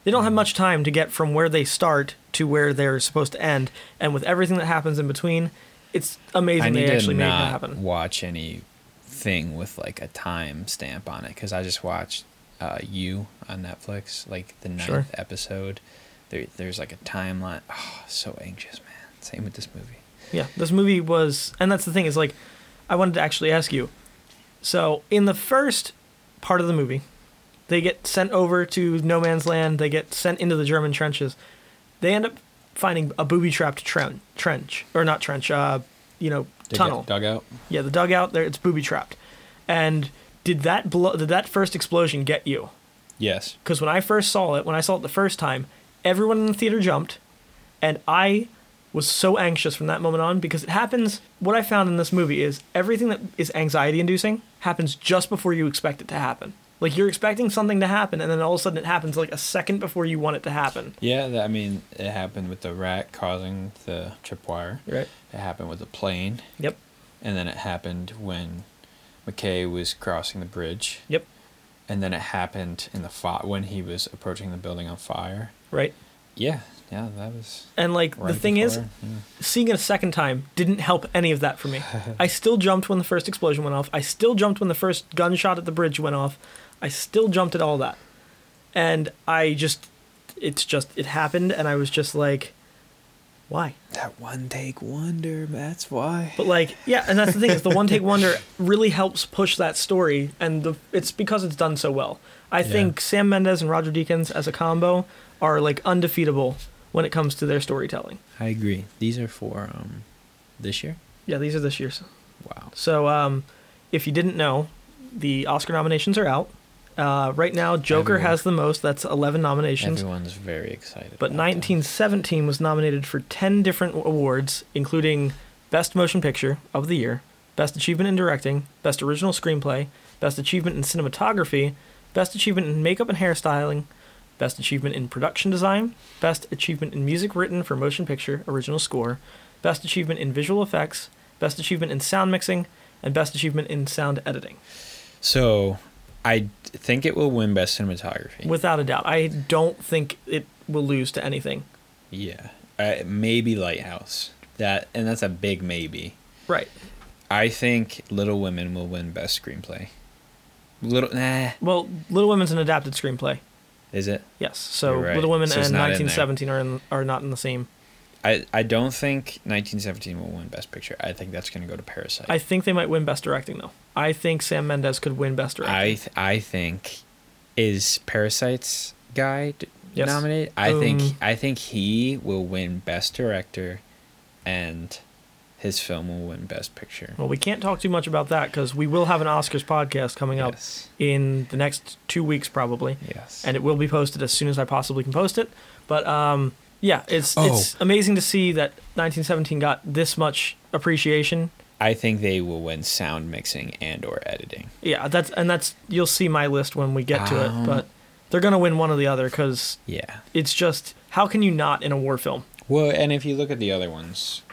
They don't have much time to get from where they start to where they're supposed to end and with everything that happens in between it's amazing they actually made it happen. watch anything with like a time stamp on it because I just watched uh, You on Netflix, like the ninth Sure. episode. There, there's like a timeline. Oh, so anxious, man. Same with this movie. Yeah, this movie was, and that's the thing is like, I wanted to actually ask you. So in the first part of the movie, they get sent over to no man's land. They get sent into the German trenches. They end up finding a booby-trapped tren- trench, or not trench, uh, you know, Dig- tunnel. dugout. Yeah, the dugout there. It's booby-trapped. And did that blow? Did that first explosion get you? Yes. because when I first saw it, when I saw it the first time, everyone in the theater jumped, and I was so anxious from that moment on because it happens. What I found in this movie is everything that is anxiety inducing happens just before you expect it to happen. Like you're expecting something to happen, and then all of a sudden it happens like a second before you want it to happen. Yeah, I mean, it happened with the rat causing the tripwire. Right. It happened with the plane, Yep. and then it happened when McKay was crossing the bridge, Yep. and then it happened in the fi- when he was approaching the building on fire. Right. Yeah, yeah, that was. And like the right thing is, yeah. seeing it a second time didn't help any of that for me. I still jumped when the first explosion went off. I still jumped when the first gunshot at the bridge went off. I still jumped at all that. And I just it's just it happened and I was just like why? that one take wonder. That's why. But like yeah, and that's the thing is the one take wonder really helps push that story and the it's because it's done so well. I Yeah. think Sam Mendes and Roger Deakins as a combo are like undefeatable when it comes to their storytelling. I agree. These are for um, this year. Yeah, these are this year's. Wow. So, um, if you didn't know, the Oscar nominations are out. Uh, right now, Joker Everyone- has the most. That's 11 nominations. Everyone's very excited. But about that. 1917 was nominated for 10 different awards, including Best Motion Picture of the Year, Best Achievement in Directing, Best Original Screenplay, Best Achievement in Cinematography, Best Achievement in Makeup and Hairstyling, Best Achievement in Production Design, Best Achievement in Music Written for Motion Picture Original Score, Best Achievement in Visual Effects, Best Achievement in Sound Mixing, and Best Achievement in Sound Editing. So, I think it will win best cinematography. Without a doubt, I don't think it will lose to anything. yeah, uh, maybe Lighthouse. That and that's a big maybe. Right. I think Little Women will win best screenplay. Little nah, Well, Little Women's an adapted screenplay. is it? Yes. So right. Little Women So and not in 1917 are in, are not in the same. I, I don't think 1917 will win best picture. I think that's going to go to Parasite. I think they might win Best Directing though. I think Sam Mendes could win Best Directing. I th- I think is Parasite's guy d- Yes. nominated. I think Um, I think he will win best director, and his film will win best picture. well, we can't talk too much about that because we will have an Oscars podcast coming up Yes. in the next two weeks probably, Yes. and it will be posted as soon as I possibly can post it. But um, yeah, it's Oh. it's amazing to see that 1917 got this much appreciation. I think they will win sound mixing and or editing. Yeah, that's and that's you'll see my list when we get to Um, it, but they're gonna win one or the other because Yeah. it's just how can you not in a war film? Well, and if you look at the other ones,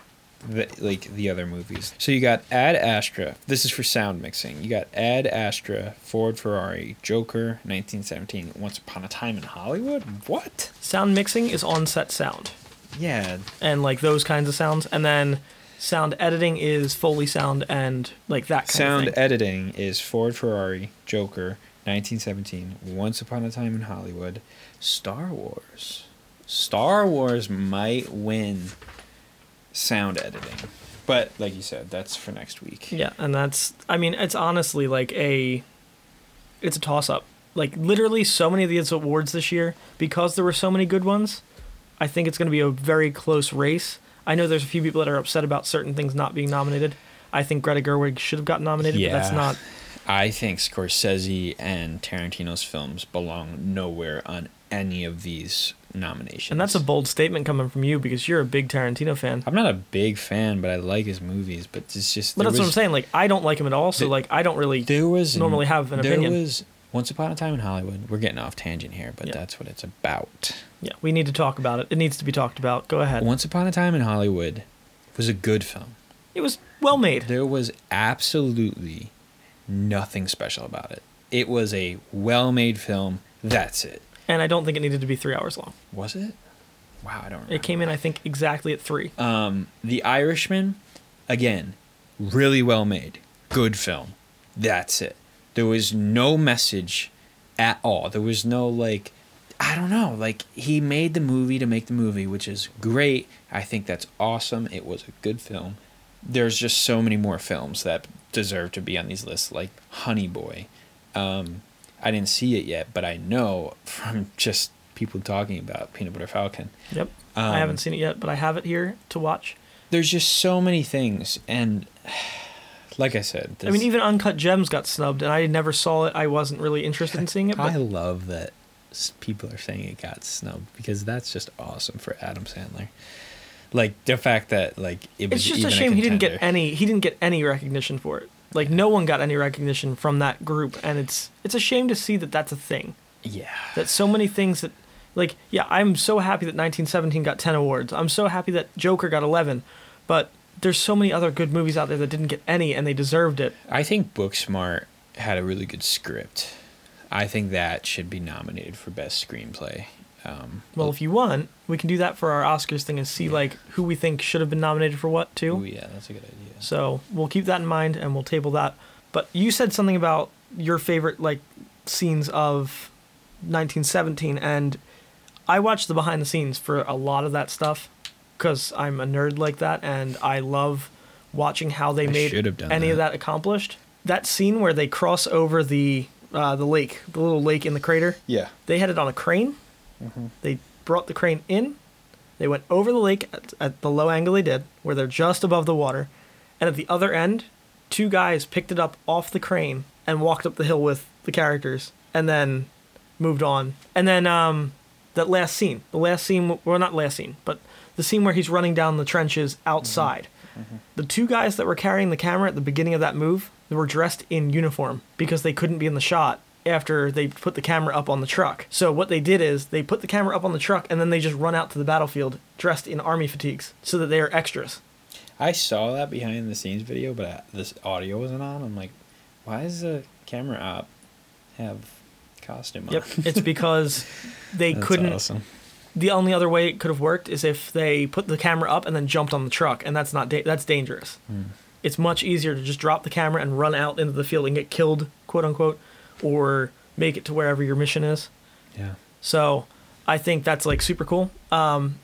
the, like the other movies, so you got Ad Astra. This is for sound mixing. You got Ad Astra, Ford Ferrari, Joker, 1917, Once Upon a Time in Hollywood. What? Sound mixing is on set sound Yeah, and like those kinds of sounds, and then sound editing is Foley sound and like that kind sound editing is Ford Ferrari, Joker, 1917, Once Upon a Time in Hollywood, Star Wars. Star Wars might win sound editing, but like you said, that's for next week. yeah, and that's I mean it's honestly like a it's a toss up. Like literally so many of these awards this year because there were so many good ones. I think it's going to be a very close race. I know there's a few people that are upset about certain things not being nominated. I think Greta Gerwig should have gotten nominated, but that's not I think Scorsese and Tarantino's films belong nowhere on any of these nominations. And that's a bold statement coming from you because you're a big Tarantino fan. I'm not a big fan, but I like his movies. But it's just. But that's what I'm saying. Like I don't like him at all, so The- like I don't really. There was normally have an there opinion. There was Once Upon a Time in Hollywood. We're getting off tangent here, but Yeah. that's what it's about. Yeah, we need to talk about it. It needs to be talked about. Go ahead. Once Upon a Time in Hollywood was a good film. It was well made. There was absolutely nothing special about it. It was a well-made film. That's it. And I don't think it needed to be three hours long. Was it? Wow, I don't remember. It came in, I think, exactly at three. Um, The Irishman, again, really well made. Good film. That's it. There was no message at all. There was no, like, I don't know. Like, he made the movie to make the movie, which is great. I think that's awesome. It was a good film. There's just so many more films that deserve to be on these lists, like Honey Boy. Um, I didn't see it yet, but I know from just people talking about Peanut Butter Falcon. Yep. Um, I haven't seen it yet, but I have it here to watch. there's just so many things and like i said I mean, even Uncut Gems got snubbed, and I never saw it. I wasn't really interested in seeing it. i love that people are saying it got snubbed because that's just awesome for adam sandler like the fact that like it was it's just even a shame he didn't get any. He didn't get any recognition for it. Like no one got any recognition from that group, and it's it's a shame to see that that's a thing. yeah. That so many things that like yeah i'm so happy that 1917 got 10 awards. I'm so happy that joker got 11 but there's so many other good movies out there that didn't get any and they deserved it. I think booksmart had a really good script. I think that should be nominated for best screenplay um, well if you want we can do that for our oscars thing and see like who we think should have been nominated for what too. Ooh, yeah that's a good idea. So we'll keep that in mind and we'll table that. But you said something about your favorite like scenes of 1917 and i watched the behind the scenes for a lot of that stuff because i'm a nerd like that and i love watching how they I made should have done any of that. that accomplished. That scene where they cross over the uh, the lake the little lake in the crater yeah. they had it on a crane Mm-hmm. they brought the crane in. They went over the lake at, at the low angle they did where they're just above the water. And at the other end two guys picked it up off the crane and walked up the hill with the characters and then moved on. And then um that last scene the last scene well not last scene but the scene where he's running down the trenches mm-hmm. outside. Mm-hmm. The two guys that were carrying the camera at the beginning of that move they were dressed in uniform because they couldn't be in the shot after they put the camera up on the truck. So what they did is they put the camera up on the truck and then they just run out to the battlefield dressed in army fatigues so that they are extras. I saw that behind the scenes video, but I, this audio wasn't on. I'm like, why does the camera op have costume on? Yep, it's because they That's couldn't Awesome. the only other way it could have worked is if they put the camera up and then jumped on the truck and that's not da- that's dangerous. Hmm. it's much easier to just drop the camera and run out into the field and get killed, quote unquote, or make it to wherever your mission is. Yeah. So I think that's like super cool. Um,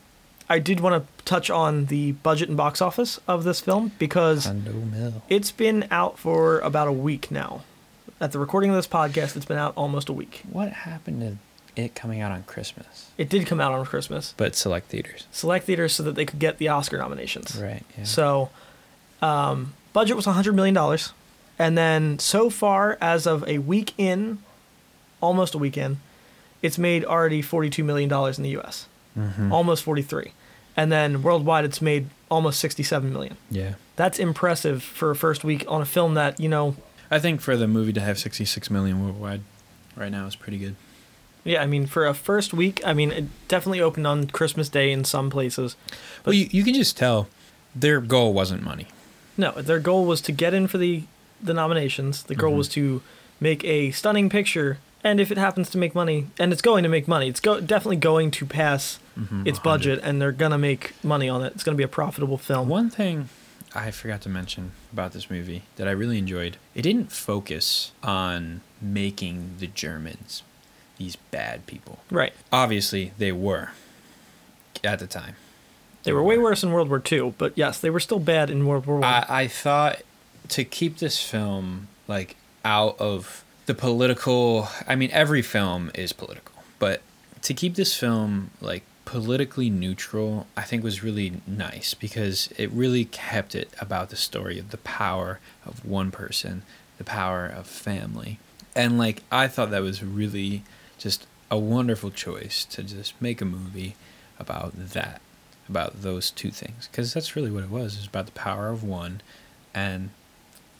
I did want to touch on the budget and box office of this film because it's been out for about a week now. At the recording of this podcast, it's been out almost a week. What happened to it coming out on Christmas? It did come out on Christmas. But select theaters. Select theaters so that they could get the Oscar nominations. Right. Yeah. So, um, budget was $100 million. And then so far, as of a week in, almost a week in, it's made already $42 million in the US. Mhm. Almost 43. And then worldwide, it's made almost 67 million. yeah. That's impressive for a first week on a film that, you know, I think for the movie to have 66 million worldwide right now is pretty good. yeah, I mean, for a first week, I mean, it definitely opened on Christmas Day in some places. well, you, you can just tell their goal wasn't money. No, their goal was to get in for the the nominations. The goal Mhm. was to make a stunning picture, and if it happens to make money, and it's going to make money, it's go- definitely going to pass Mhm, its 100. budget, and they're gonna make money on it. It's gonna be a profitable film. One thing I forgot to mention about this movie that I really enjoyed it didn't focus on making the Germans these bad people. Right. Obviously, they were at the time. They were way worse in World War II, but yes, they were still bad in World War One. I, I thought to keep this film like out of the political I mean every film is political, but to keep this film like politically neutral, I think was really nice because it really kept it about the story of the power of one person, the power of family. And like I thought that was really just a wonderful choice to just make a movie about that, about those two things because that's really what it was. It was about the power of one and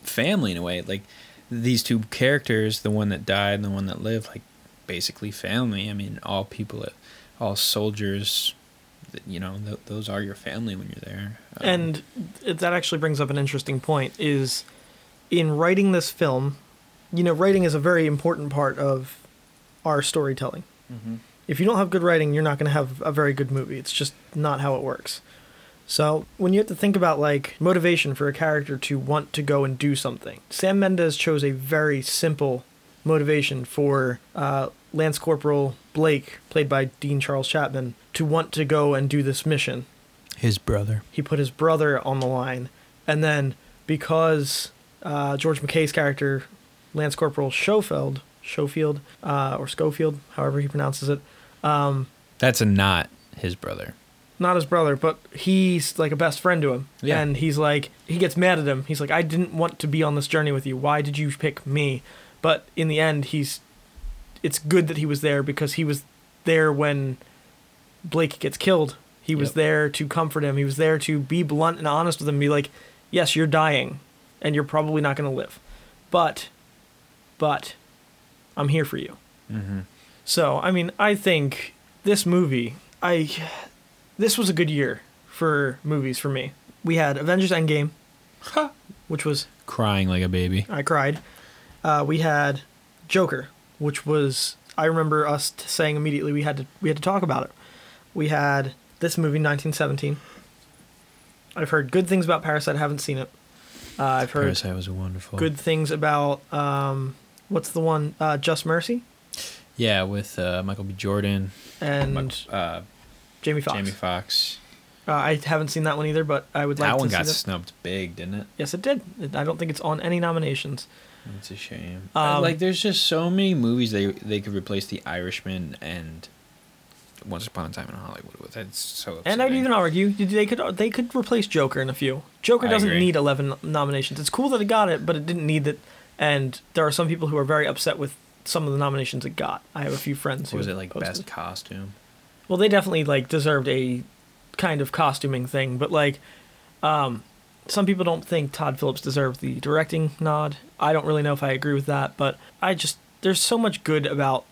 family in a way. Like these two characters, the one that died and the one that lived, like basically family. I mean, all people, all soldiers. You know, th- those are your family when you're there. Um, and that actually brings up an interesting point is in writing this film you know writing is a very important part of our storytelling mhm. if you don't have good writing you're not going to have a very good movie it's just not how it works so when you have to think about like motivation for a character to want to go and do something sam mendes chose a very simple motivation for uh, lance corporal blake played by dean charles chapman to want to go and do this mission his brother. he put his brother on the line, and then because uh, George McKay's character, Lance Corporal Schofield, Schofield uh, or Schofield, however he pronounces it, um, That's a not his brother. Not his brother, but he's like a best friend to him, Yeah. and he's like he gets mad at him. He's like, I didn't want to be on this journey with you. Why did you pick me? But in the end, he's it's good that he was there because he was there when Blake gets killed. He was there to comfort him. He was there to be blunt and honest with him. Be like, yes, you're dying, and you're probably not going to live, but, but, I'm here for you. Mm-hmm. So I mean, I think this movie, I, this was a good year for movies for me. We had Avengers Endgame, which was Crying like a baby. I cried. Uh, we had Joker, which was I remember us t- saying immediately we had to we had to talk about it. We had this movie 1917. I've heard good things about Parasite. I haven't seen it. Uh, I've heard Parasite was wonderful. good things about um, what's the one uh, Just Mercy Yeah, with uh, Michael B. Jordan and uh, Jamie Foxx. Jamie Foxx. Uh, I haven't seen that one either, but I would like That to one see got that. snubbed big, didn't it? Yes, it did. It, I don't think it's on any nominations. It's a shame. Um, like, there's just so many movies they they could replace The Irishman and Once Upon a Time in Hollywood with. It's so. Upsetting. And I'd even argue they could they could replace Joker in a few. Joker I doesn't agree. need 11 nominations. It's cool that it got it, but it didn't need it. And there are some people who are very upset with some of the nominations it got. I have a few friends who was it like posted. best costume? Well, they definitely like deserved a kind of costuming thing, but like um some people don't think Todd Phillips deserved the directing nod. I don't really know if I agree with that, but I just there's so much good about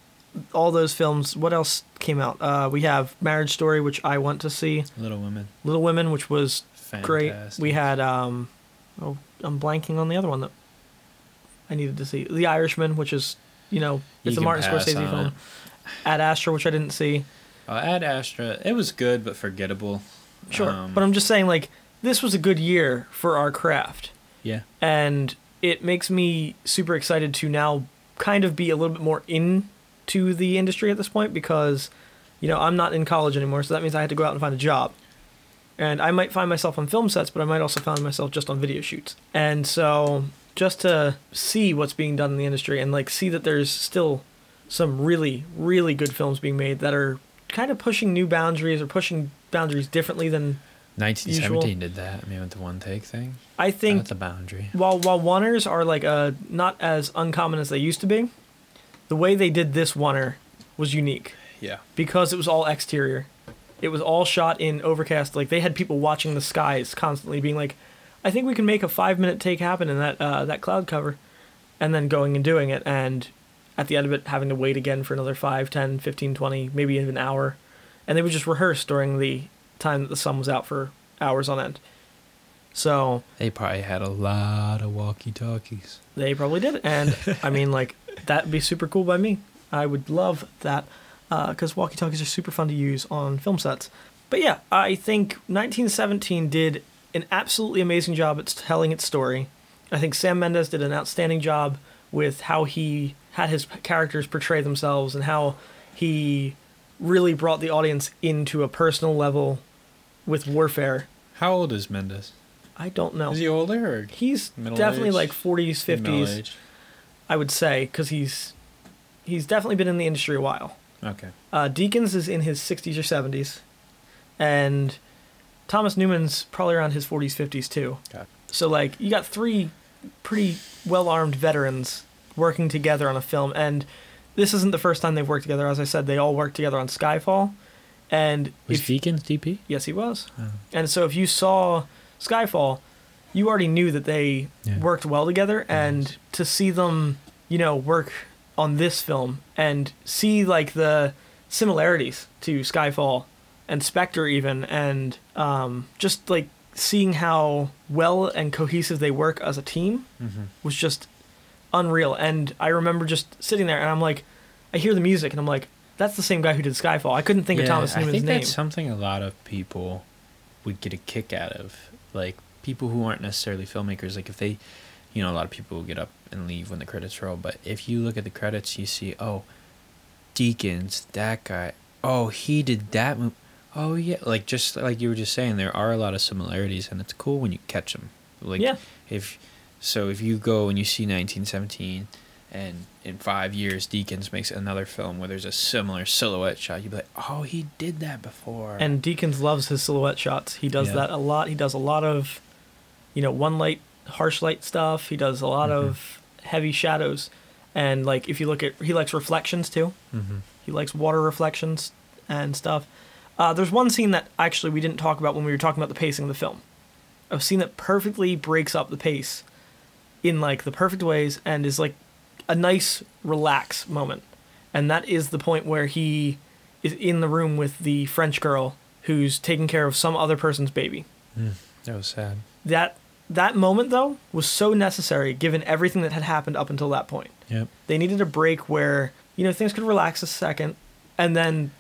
all those films. What else came out? Uh, we have Marriage Story, which I want to see. Little Women. Little Women, which was great. We had um, oh, I'm blanking on the other one that I needed to see. The Irishman, which is you know You it's a Martin Scorsese film. it. Ad Astra, which I didn't see. Uh, Ad Astra. It was good but forgettable. Sure, Um, but I'm just saying like this was a good year for our craft. Yeah. and it makes me super excited to now kind of be a little bit more into the industry at this point because you know i'm not in college anymore so that means i had to go out and find a job and i might find myself on film sets but i might also find myself just on video shoots and so just to see what's being done in the industry and like see that there's still some really really good films being made that are kind of pushing new boundaries or pushing boundaries differently than 1917 did that. I mean, with the one take thing. i think That's a boundary. while while oneers are like uh not as uncommon as they used to be, the way they did this oneer was unique Yeah. because it was all exterior. It was all shot in overcast. Like they had people watching the skies constantly, being like, "I think we can make a five minute take happen in that uh, that cloud cover," and then going and doing it, and at the end of it having to wait again for another 5, 10, 15, 20, maybe even an hour, and they would just rehearse during the time that the sun was out for hours on end. So They probably had a lot of walkie talkies. they probably did. And I mean, like, that'd be super cool by me. I would love that uh, because walkie talkies are super fun to use on film sets. But yeah, I think 1917 did an absolutely amazing job at telling its story. I think Sam Mendes did an outstanding job with how he had his characters portray themselves and how he really brought the audience into a personal level with warfare. How old is Mendes? I don't know. Is he older or He's definitely age? like 40s, 50s. middle-aged? I would say, because he's he's definitely been in the industry a while. Okay. Uh, Deakins is in his 60s or 70s, and Thomas Newman's probably around his 40s, 50s too. It. So like you got three pretty well armed veterans working together on a film, and this isn't the first time they've worked together. As I said, they all worked together on Skyfall, and Was if, Deakins DP? yes, he was. Oh. And so if you saw Skyfall, you already knew that they Yeah. worked well together and to see them, you know, work on this film and see like the similarities to Skyfall and Spectre even and um, just like seeing how well and cohesive they work as a team Mm-hmm. was just unreal. And I remember just sitting there and I'm like, I hear the music and I'm like, that's the same guy who did Skyfall. I couldn't think of Thomas I Newman's think name. that's something a lot of people would get a kick out of. Like people who aren't necessarily filmmakers. Like if they, you know, a lot of people will get up and leave when the credits roll. But if you look at the credits, you see, oh, Deakins, that guy. Oh, he did that move. Oh yeah, like just like you were just saying, there are a lot of similarities, and it's cool when you catch them. Like Yeah. if so, if you go and you see 1917, and in five years Deakins makes another film where there's a similar silhouette shot, you'd be like, oh, he did that before. And Deakins loves his silhouette shots. He does Yeah. that a lot. He does a lot of, you know, one light, harsh light stuff. He does a lot Mhm. of heavy shadows. And like if you look at, he likes reflections too. mm-hmm. He likes water reflections and stuff. Uh, there's one scene that actually we didn't talk about when we were talking about the pacing of the film. A scene that perfectly breaks up the pace in like the perfect ways and is like a nice relax moment. And that is the point where he is in the room with the French girl who's taking care of some other person's baby. Hmm, that was sad. That that moment though was so necessary given everything that had happened up until that point. Yep. They needed a break where, you know, things could relax a second and then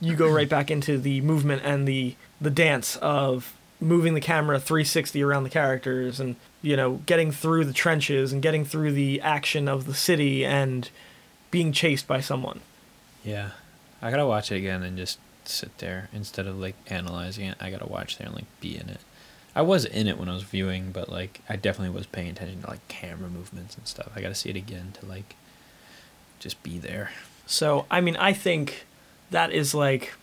you go right back into the movement and the the dance of moving the camera 360 around the characters and, you know, getting through the trenches and getting through the action of the city and being chased by someone. Yeah, I gotta watch it again and just sit there instead of like analyzing it. I gotta watch there and like be in it. I was in it when I was viewing, but like I definitely was paying attention to like camera movements and stuff. I gotta see it again to like just be there. So, I mean, I think that is like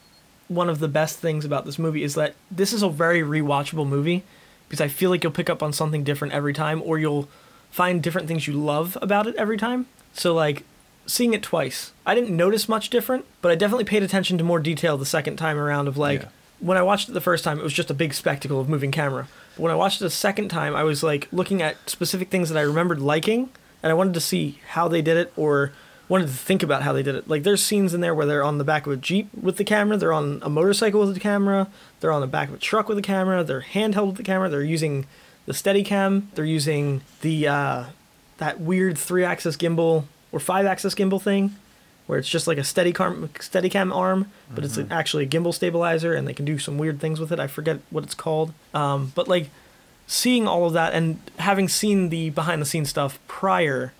one of the best things about this movie is that this is a very rewatchable movie because I feel like you'll pick up on something different every time or you'll find different things you love about it every time. So, like, seeing it twice, I didn't notice much different, but I definitely paid attention to more detail the second time around of like, Yeah. when I watched it the first time, it was just a big spectacle of moving camera. But when I watched it the second time, I was like looking at specific things that I remembered liking, and I wanted to see how they did it or wanted to think about how they did it. Like there's scenes in there where they're on the back of a jeep with the camera, they're on a motorcycle with the camera, they're on the back of a truck with the camera, they're handheld with the camera, they're using the Steadicam, they're using the uh, that weird three-axis gimbal or five-axis gimbal thing where it's just like a Steadicam Steadicam arm, but it's actually a gimbal stabilizer, and they can do some weird things with it. I forget what it's called. Um, but like, seeing all of that and having seen the behind the scenes stuff prior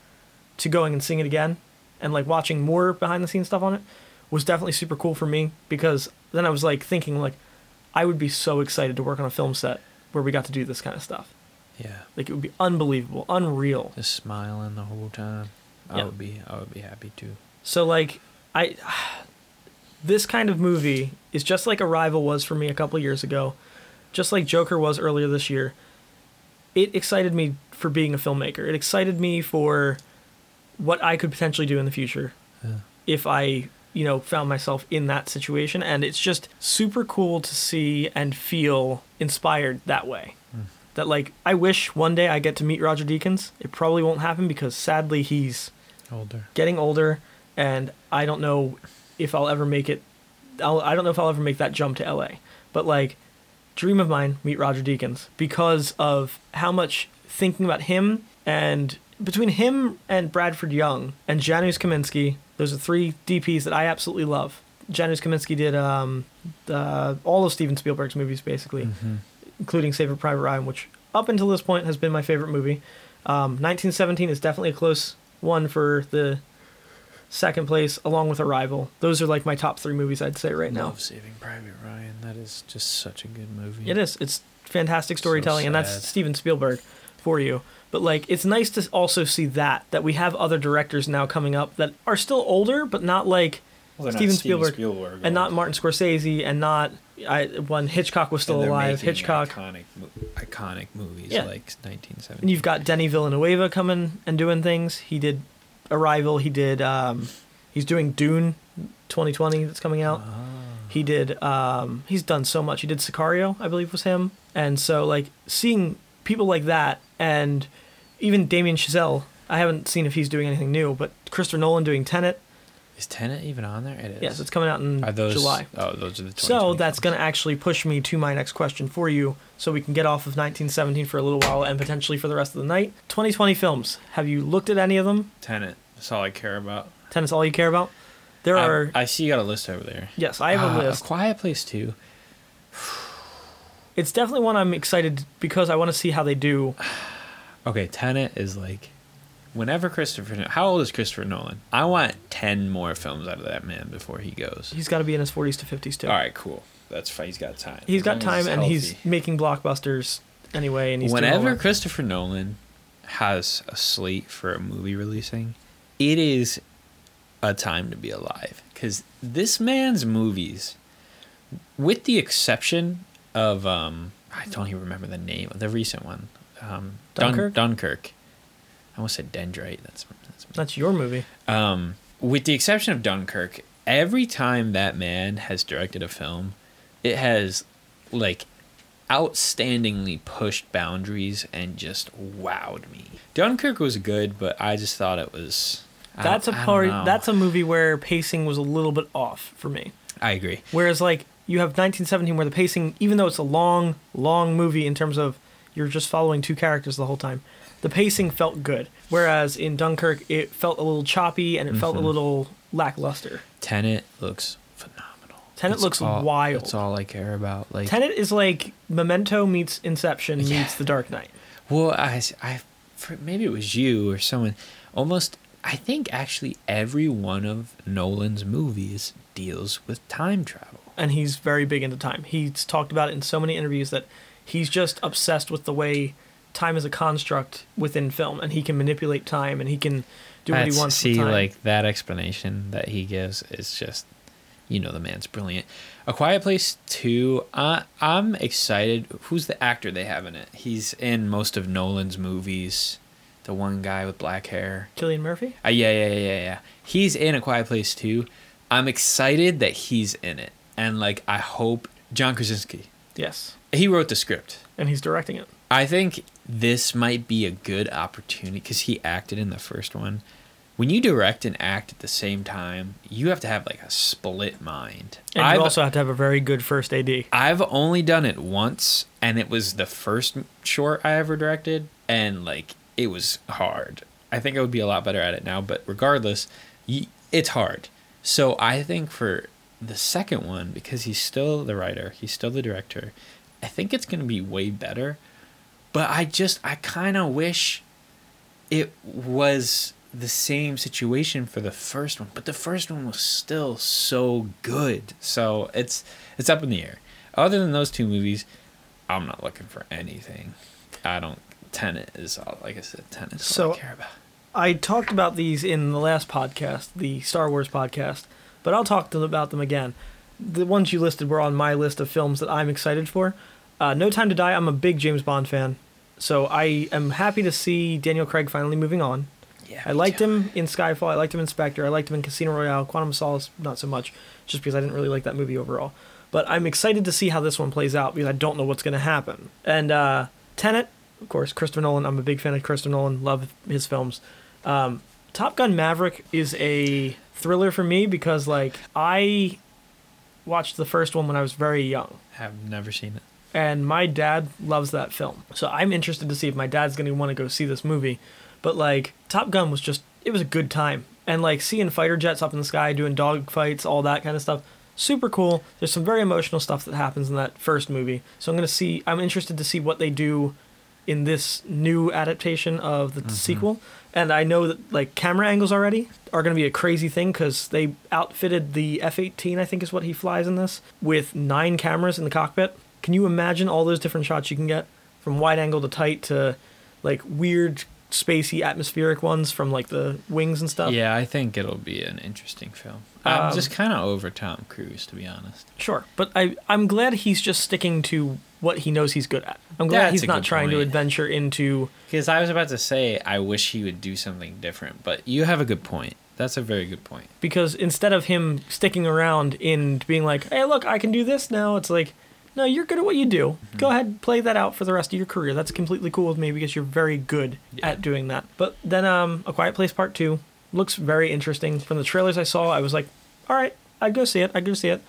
to going and seeing it again and like watching more behind the scenes stuff on it was definitely super cool for me because then I was like thinking like I would be so excited to work on a film set where we got to do this kind of stuff. Yeah. Like it would be unbelievable, unreal. Just smiling the whole time. I Yeah. would be. I would be happy too. So like I this kind of movie is just like Arrival was for me a couple years ago, just like Joker was earlier this year. It excited me for being a filmmaker. It excited me for what I could potentially do in the future Yeah. if I, you know, found myself in that situation and it's just super cool to see and feel inspired that way. Mm. That like I wish one day I get to meet Roger Deakins. It probably won't happen because sadly he's Older. getting older, and I don't know if I'll ever make it. I'll, I don't know if I'll ever make that jump to LA. But like, dream of mine, meet Roger Deakins because of how much thinking about him and between him and Bradford Young and Janusz Kaminski, those are three DPs that I absolutely love. Janusz Kaminski did um, the, all of Steven Spielberg's movies basically Mm-hmm. including Saving Private Ryan, which up until this point has been my favorite movie. Um, 1917 is definitely a close one for the second place, along with Arrival. Those are like my top three movies I'd say right now. Love Saving Private Ryan. That is just such a good movie. It is. It's fantastic storytelling, and that's. Steven Spielberg for you. But like, it's nice to also see that that we have other directors now coming up that are still older, but not like Well, not Steven Steven Spielberg, Spielberg and not. Martin Scorsese, and not I, when Hitchcock was still alive. Hitchcock. Iconic, iconic movies Yeah. like 1970. And you've got Denny Villanueva coming and doing things. He did Arrival. He did. Um, he's doing Dune, 2020 that's coming out. Ah. He did. Um, he's done so much. He did Sicario, I believe, was him. And so like seeing people like that, and even Damien Chazelle. I haven't seen if he's doing anything new, but Christopher Nolan doing Tenet. Is Tenet even on there? It is. Yes, it's coming out in Are those July. Oh, those are the. So that's going to actually push me to my next question for you, so we can get off of 1917 for a little while and potentially for the rest of the night. 2020 films. Have you looked at any of them? Tenet. That's all I care about. Tenet's all you care about? There I, are. I see you got a list over there. yes, I have a Ah, list. Quiet Place too. It's definitely one I'm excited because I want to see how they do. Okay, Tenet is like, whenever Christopher, how old is Christopher Nolan? I want ten more films out of that man before he goes. He's got to be in his 40s to 50s too. All right, cool. That's fine. He's got time. He's As got long as time and he's making blockbusters anyway. And he's doing all whenever that. Christopher Nolan has a slate for a movie releasing, it is a time to be alive because this man's movies, with the exception of um, I don't even remember the name of the recent one, um, Dun- Dunkirk? Dunkirk. I almost said Dendrite. That's that's that's your movie. um, with the exception of Dunkirk, every time that man has directed a film, it has like outstandingly pushed boundaries and just wowed me. Dunkirk was good, but I just thought it was. That's a part. That's a movie where pacing was a little bit off for me. I agree. Whereas like you have 1917 where the pacing, even though it's a long, long movie in terms of you're just following two characters the whole time, the pacing felt good. Whereas in Dunkirk, it felt a little choppy and it felt a Mhm. little lackluster. Tenet looks phenomenal. Tenet It's looks all- wild. That's all I care about. Like, Tenet is like Memento meets Inception Yeah. meets The Dark Knight. Well, I, I, for, maybe it was you or someone. Almost, I think actually every one of Nolan's movies deals with time travel. And he's very big into time. He's talked about it in so many interviews that he's just obsessed with the way time is a construct within film, and he can manipulate time, and he can do what That's- he wants. See, with time. like that explanation that he gives is just, you know, the man's brilliant. A Quiet Place Two. Uh, I'm excited. Who's the actor they have in it? He's in most of Nolan's movies. The one guy with black hair. Cillian Murphy. Uh, yeah, yeah, yeah, yeah, yeah. He's in A Quiet Place Two. I'm excited that he's in it, and like I hope John Krasinski. Yes, He wrote the script. and he's directing it. I think this might be a good opportunity because he acted in the first one. When you direct and act at the same time, you have to have like a split mind. And I've, you also have to have a very good first AD. I've only done it once, and it was the first short I ever directed, and like it was hard. I think I would be a lot better at it now, but regardless, it's hard. So I think for the second one, because he's still the writer, he's still the director, I think it's going to be way better. But I just I kind of wish it was the same situation for the first one, but the first one was still so good. So it's it's up in the air. Other than those two movies, I'm not looking for anything. I don't. Tenet is all like I said. Tenet is all So- I care about. I talked about these in the last podcast, the Star Wars podcast, but I'll talk to them about them again. The ones you listed were on my list of films that I'm excited for. Uh, no Time to Die. I'm a big James Bond fan, so I am happy to see Daniel Craig finally moving on. Yeah, I liked too. him in Skyfall. I liked him in Spectre. I liked him in Casino Royale. Quantum of Solace, not so much, just because I didn't really like that movie overall. But I'm excited to see how this one plays out because I don't know what's going to happen. And uh, Tenet, of course, Christopher Nolan. I'm a big fan of Christopher Nolan. Love his films. Um, Top Gun Maverick is a thriller for me because, like, I watched the first one when I was very young Have never seen it. and my dad loves that film. So I'm interested to see if my dad's going to want to go see this movie. But like Top Gun was just it was a good time. And like seeing fighter jets up in the sky doing dog fights, all that kind of stuff, super cool. There's some very emotional stuff that happens in that first movie. So I'm going to see I'm interested to see what they do in this new adaptation of the mm-hmm. sequel. And I know that like camera angles already are going to be a crazy thing because they outfitted the F-18, I think is what he flies in this, with nine cameras in the cockpit. Can you imagine all those different shots you can get from wide angle to tight to like weird spacey atmospheric ones from like the wings and stuff? Yeah, I think it'll be an interesting film. I'm Um, just kind of over Tom Cruise, to be honest. Sure, but I I'm glad he's just sticking to what he knows he's good at. I'm glad That's he's not trying to adventure into Because I was about to say, I wish he would do something different, but you have a good point. That's a very good point. because instead of him sticking around and being like, "Hey, look, I can do this now," it's like, "No, you're good at what you do. Mm-hmm. Go ahead, play that out for the rest of your career. That's completely cool with me because you're very good Yeah. at doing that." But then, um, A Quiet Place Part Two looks very interesting. From the trailers I saw, I was like, "All right, I'd go see it. I'd go see it."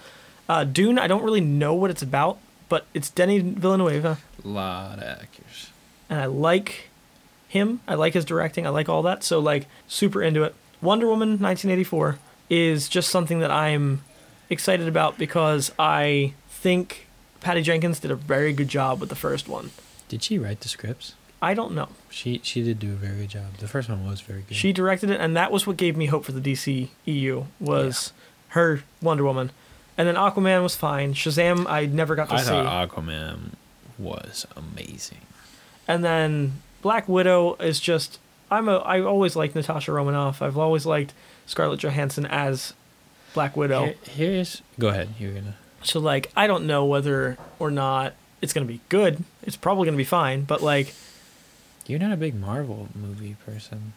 Uh, Dune, I don't really know what it's about, but it's Denny Villeneuve. A lot of actors. and I like him. I like his directing. I like all that. So like super into it. Wonder Woman 1984 is just something that I'm excited about because I think Patty Jenkins did a very good job with the first one. Did she write the scripts? I don't know. She she did do a very good job. The first one was very good. She directed it and that was what gave me hope for the DC EU was her Wonder Woman. And then Aquaman was fine. Shazam I never got to see. I see. thought Aquaman was amazing. And then Black Widow is just I'm a I always liked Natasha Romanoff. I've always liked Scarlett Johansson as Black Widow. Here- here's go ahead. You're gonna. So like I don't know whether or not it's gonna be good. It's probably gonna be fine, but like You're not a big Marvel movie person.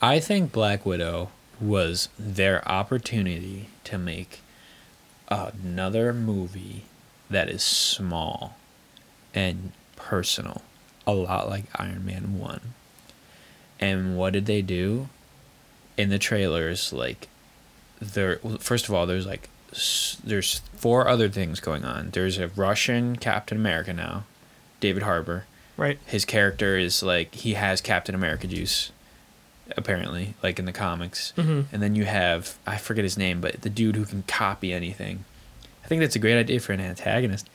I think Black Widow was their opportunity to make another movie that is small and personal, a lot like Iron Man 1. And what did they do? In the trailers, like, there, first of all, there's like, there's four other things going on. There's a Russian Captain America now, David Harbour right. his character is like he has Captain America juice, apparently, like in the comics. hmm And then you have I forget his name, but the dude who can copy anything. I think that's a great idea for an antagonist.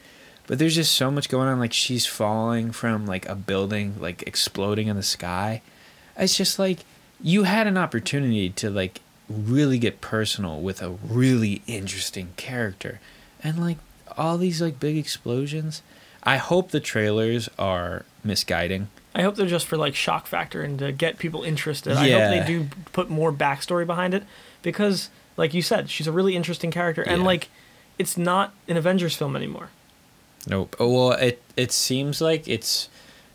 But there's just so much going on. Like she's falling from like a building, like exploding in the sky. It's just like you had an opportunity to like really get personal with a really interesting character, and like all these like big explosions. I hope the trailers are misguiding. I hope they're just for like shock factor and to get people interested. I hope they do put more backstory behind it because, like you said, she's a really interesting character, and Yeah. like it's not an Avengers film anymore. Nope. Oh, well, it it seems like it's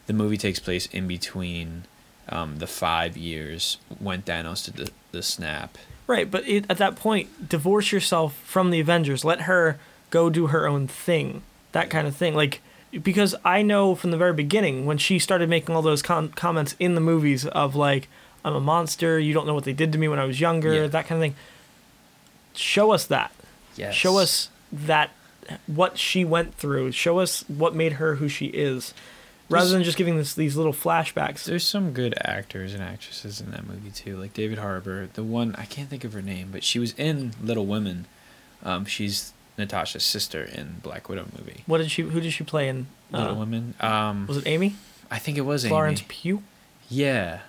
the movie takes place in between um, the five years when Thanos did the, the snap. Right, but it, at that point, divorce yourself from the Avengers. Let her go do her own thing. That kind of thing. Like, because I know from the very beginning when she started making all those con- comments in the movies of like, "I'm a monster. You don't know what they did to me when I was younger." Yeah. That kind of thing. Show us that. Yes. Show us that what she went through. Show us what made her who she is, rather There's- than just giving this these little flashbacks. There's some good actors and actresses in that movie too, like David Harbour. The one I can't think of her name, but she was in Little Women. Um, she's Natasha's sister in Black Widow movie. What did she? Who did she play in? Little Uh, Women. Um, was it Amy? I think it was Amy. Florence Amy. Pugh. Yeah,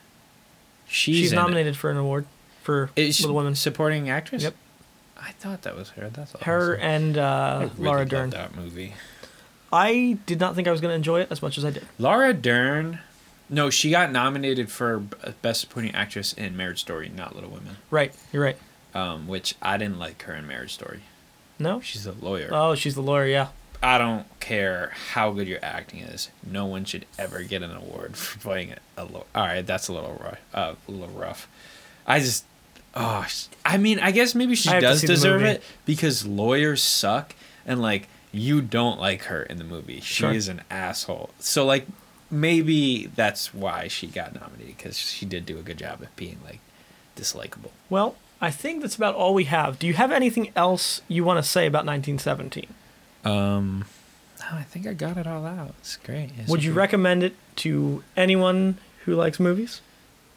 she's, She's, in it. nominated for an award for Little Women. supporting actress. Yep. I thought that was her. That's Her awesome. and I uh, really Laura Dern. That movie. I did not think I was going to enjoy it as much as I did. Laura Dern. No, she got nominated for best supporting actress in Marriage Story, not Little Women. Right, you're right. Um, which I didn't like her in Marriage Story. No. She's a lawyer. Oh, she's the lawyer. Yeah. I don't care how good your acting is. No one should ever get an award for playing a, a law. All right, that's a little rough. Uh, a little rough. I just, oh, I mean, I guess maybe she does deserve it because lawyers suck, and like you don't like her in the movie. She Sure. is an asshole. So like maybe that's why she got nominated because she did do a good job at being like dislikable. Well, I think that's about all we have. Do you have anything else you want to say about 1917? Um, no, I think I got it all out. It's great. It's Would you great. recommend it to anyone who likes movies?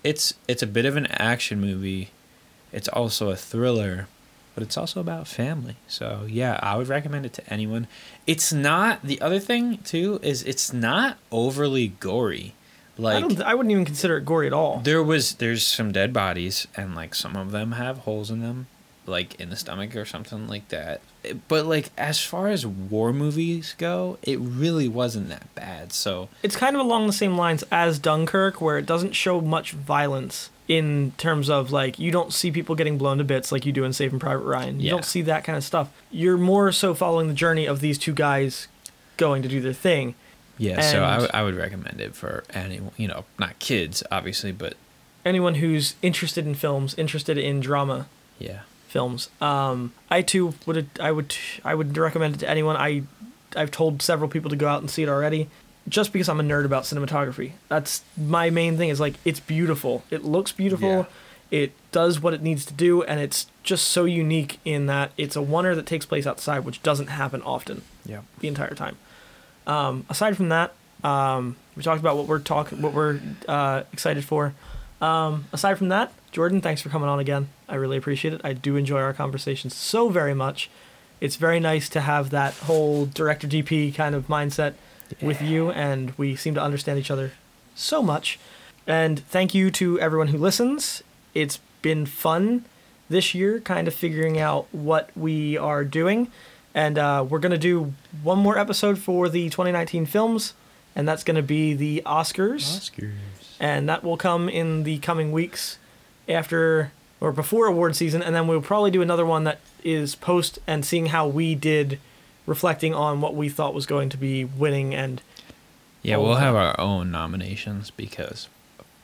it's it's a bit of an action movie. It's also a thriller, but it's also about family. So yeah, I would recommend it to anyone. It's not the other thing too is it's not overly gory. I Like don't. I wouldn't even consider it gory at all. there was there's some dead bodies and like some of them have holes in them, like in the stomach or something like that. But like as far as war movies go, it really wasn't that bad. So It's kind of along the same lines as Dunkirk, where it doesn't show much violence in terms of like you don't see people getting blown to bits like you do in Saving Private Ryan. You Yeah. don't see that kind of stuff. You're more so following the journey of these two guys going to do their thing. Yeah, so I, And- would- I would recommend it for anyone. You know, not kids obviously, but Anyone who's interested in films, interested in drama yeah. films, um, I too would I would I would recommend it to anyone. I I've told several people to go out and see it already. Just because I'm a nerd about cinematography, that's my main thing. Is like it's beautiful. It looks beautiful. It does what it needs to do, and it's just so unique in that it's a oner that takes place outside, which doesn't happen often Yeah. the entire time. Um, aside from that, um, we talked about what we're talking, what we're uh, excited for. Um, aside from that, Jordan, thanks for coming on again. I really appreciate it. I do enjoy our conversations so very much. It's very nice to have that whole director DP kind of mindset with you, and we seem to understand each other so much. And thank you to everyone who listens. It's been fun this year, kind of figuring out what we are doing. And uh, we're going to do one more episode for the 2019 films, and that's going to be the Oscars. Oscars. And that will come in the coming weeks after or before award season. And then we'll probably do another one that is post and seeing how we did, reflecting on what we thought was going to be winning. And Yeah, we'll have our own nominations because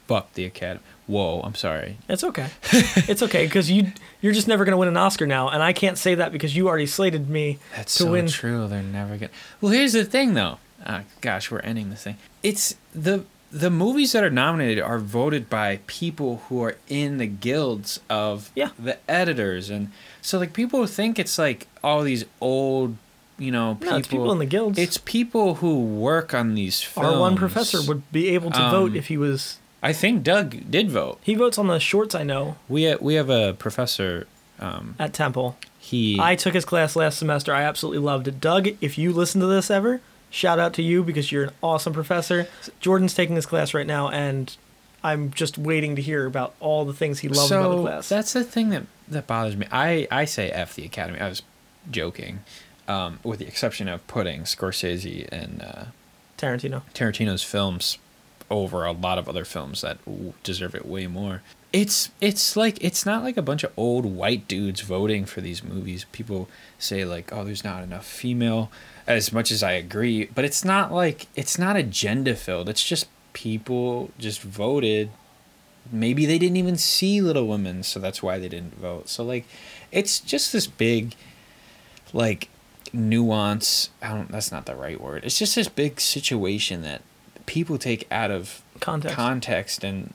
fuck the Academy. Whoa, I'm sorry. it's okay. it's okay because you, you're just never going to win an Oscar now. And I can't say that because you already slated me That's to so win. true. They're never gonna. Well, here's the thing, though. Ah, gosh, we're ending this thing. It's the the movies that are nominated are voted by people who are in the guilds of Yeah. the editors, and so like people think it's like all these old, you know, people. No, it's people in the guilds. It's people who work on these films. Our one professor would be able to Um, vote if he was. I think Doug did vote. He votes on the shorts, I know, We ha- we have a professor. Um, at Temple. he I took his class last semester. I absolutely loved it. Doug, if you listen to this ever, shout out to you because you're an awesome professor. Jordan's taking his class right now, and I'm just waiting to hear about all the things he loved so about the class. that's the thing that that bothers me. I I say f the Academy. I was joking, um, with the exception of putting Scorsese and uh, Tarantino. Tarantino's films over a lot of other films that deserve it way more. It's it's like it's not like a bunch of old white dudes voting for these movies. People say like, "Oh, there's not enough female." As much as I agree, but it's not like it's not agenda filled. It's just people just voted. Maybe they didn't even see Little Women, so that's why they didn't vote. So like, it's just this big, like, nuance. I don't. That's not the right word. It's just this big situation that people take out of Context. context and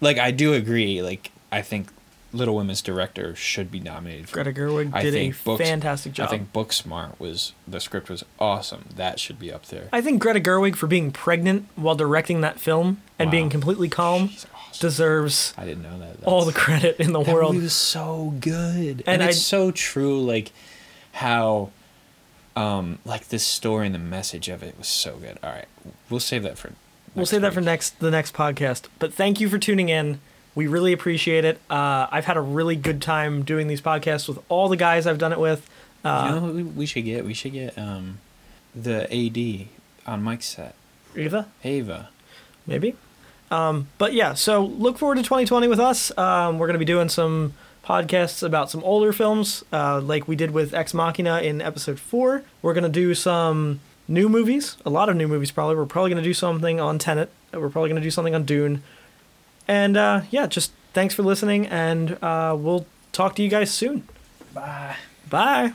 like I do agree. Like I think Little Women's director should be nominated. For, Greta Gerwig I did a Books- fantastic job. I think Booksmart was the script was awesome. That should be up there. I think Greta Gerwig for being pregnant while directing that film and Wow. being completely calm awesome. deserves I didn't know that. all the credit in the world. movie was so good, And and, it's I- so true. Like how, um, like this story and the message of it was so good. All right, we'll save that for we'll next save that for next the next podcast. But thank you for tuning in. We really appreciate it. Uh, I've had a really good time doing these podcasts with all the guys I've done it with. Uh, you know what we, we should get? We should get um, the AD on Mike's set, Eva, Ava. maybe. Um, but yeah, so look forward to 2020 with us. Um, we're going to be doing some podcasts about some older films, uh, like we did with Ex Machina in episode four. We're going to do some new movies, a lot of new movies probably. We're probably going to do something on Tenet. We're probably going to do something on Dune. And uh, yeah, just thanks for listening, and uh, we'll talk to you guys soon. Bye. Bye.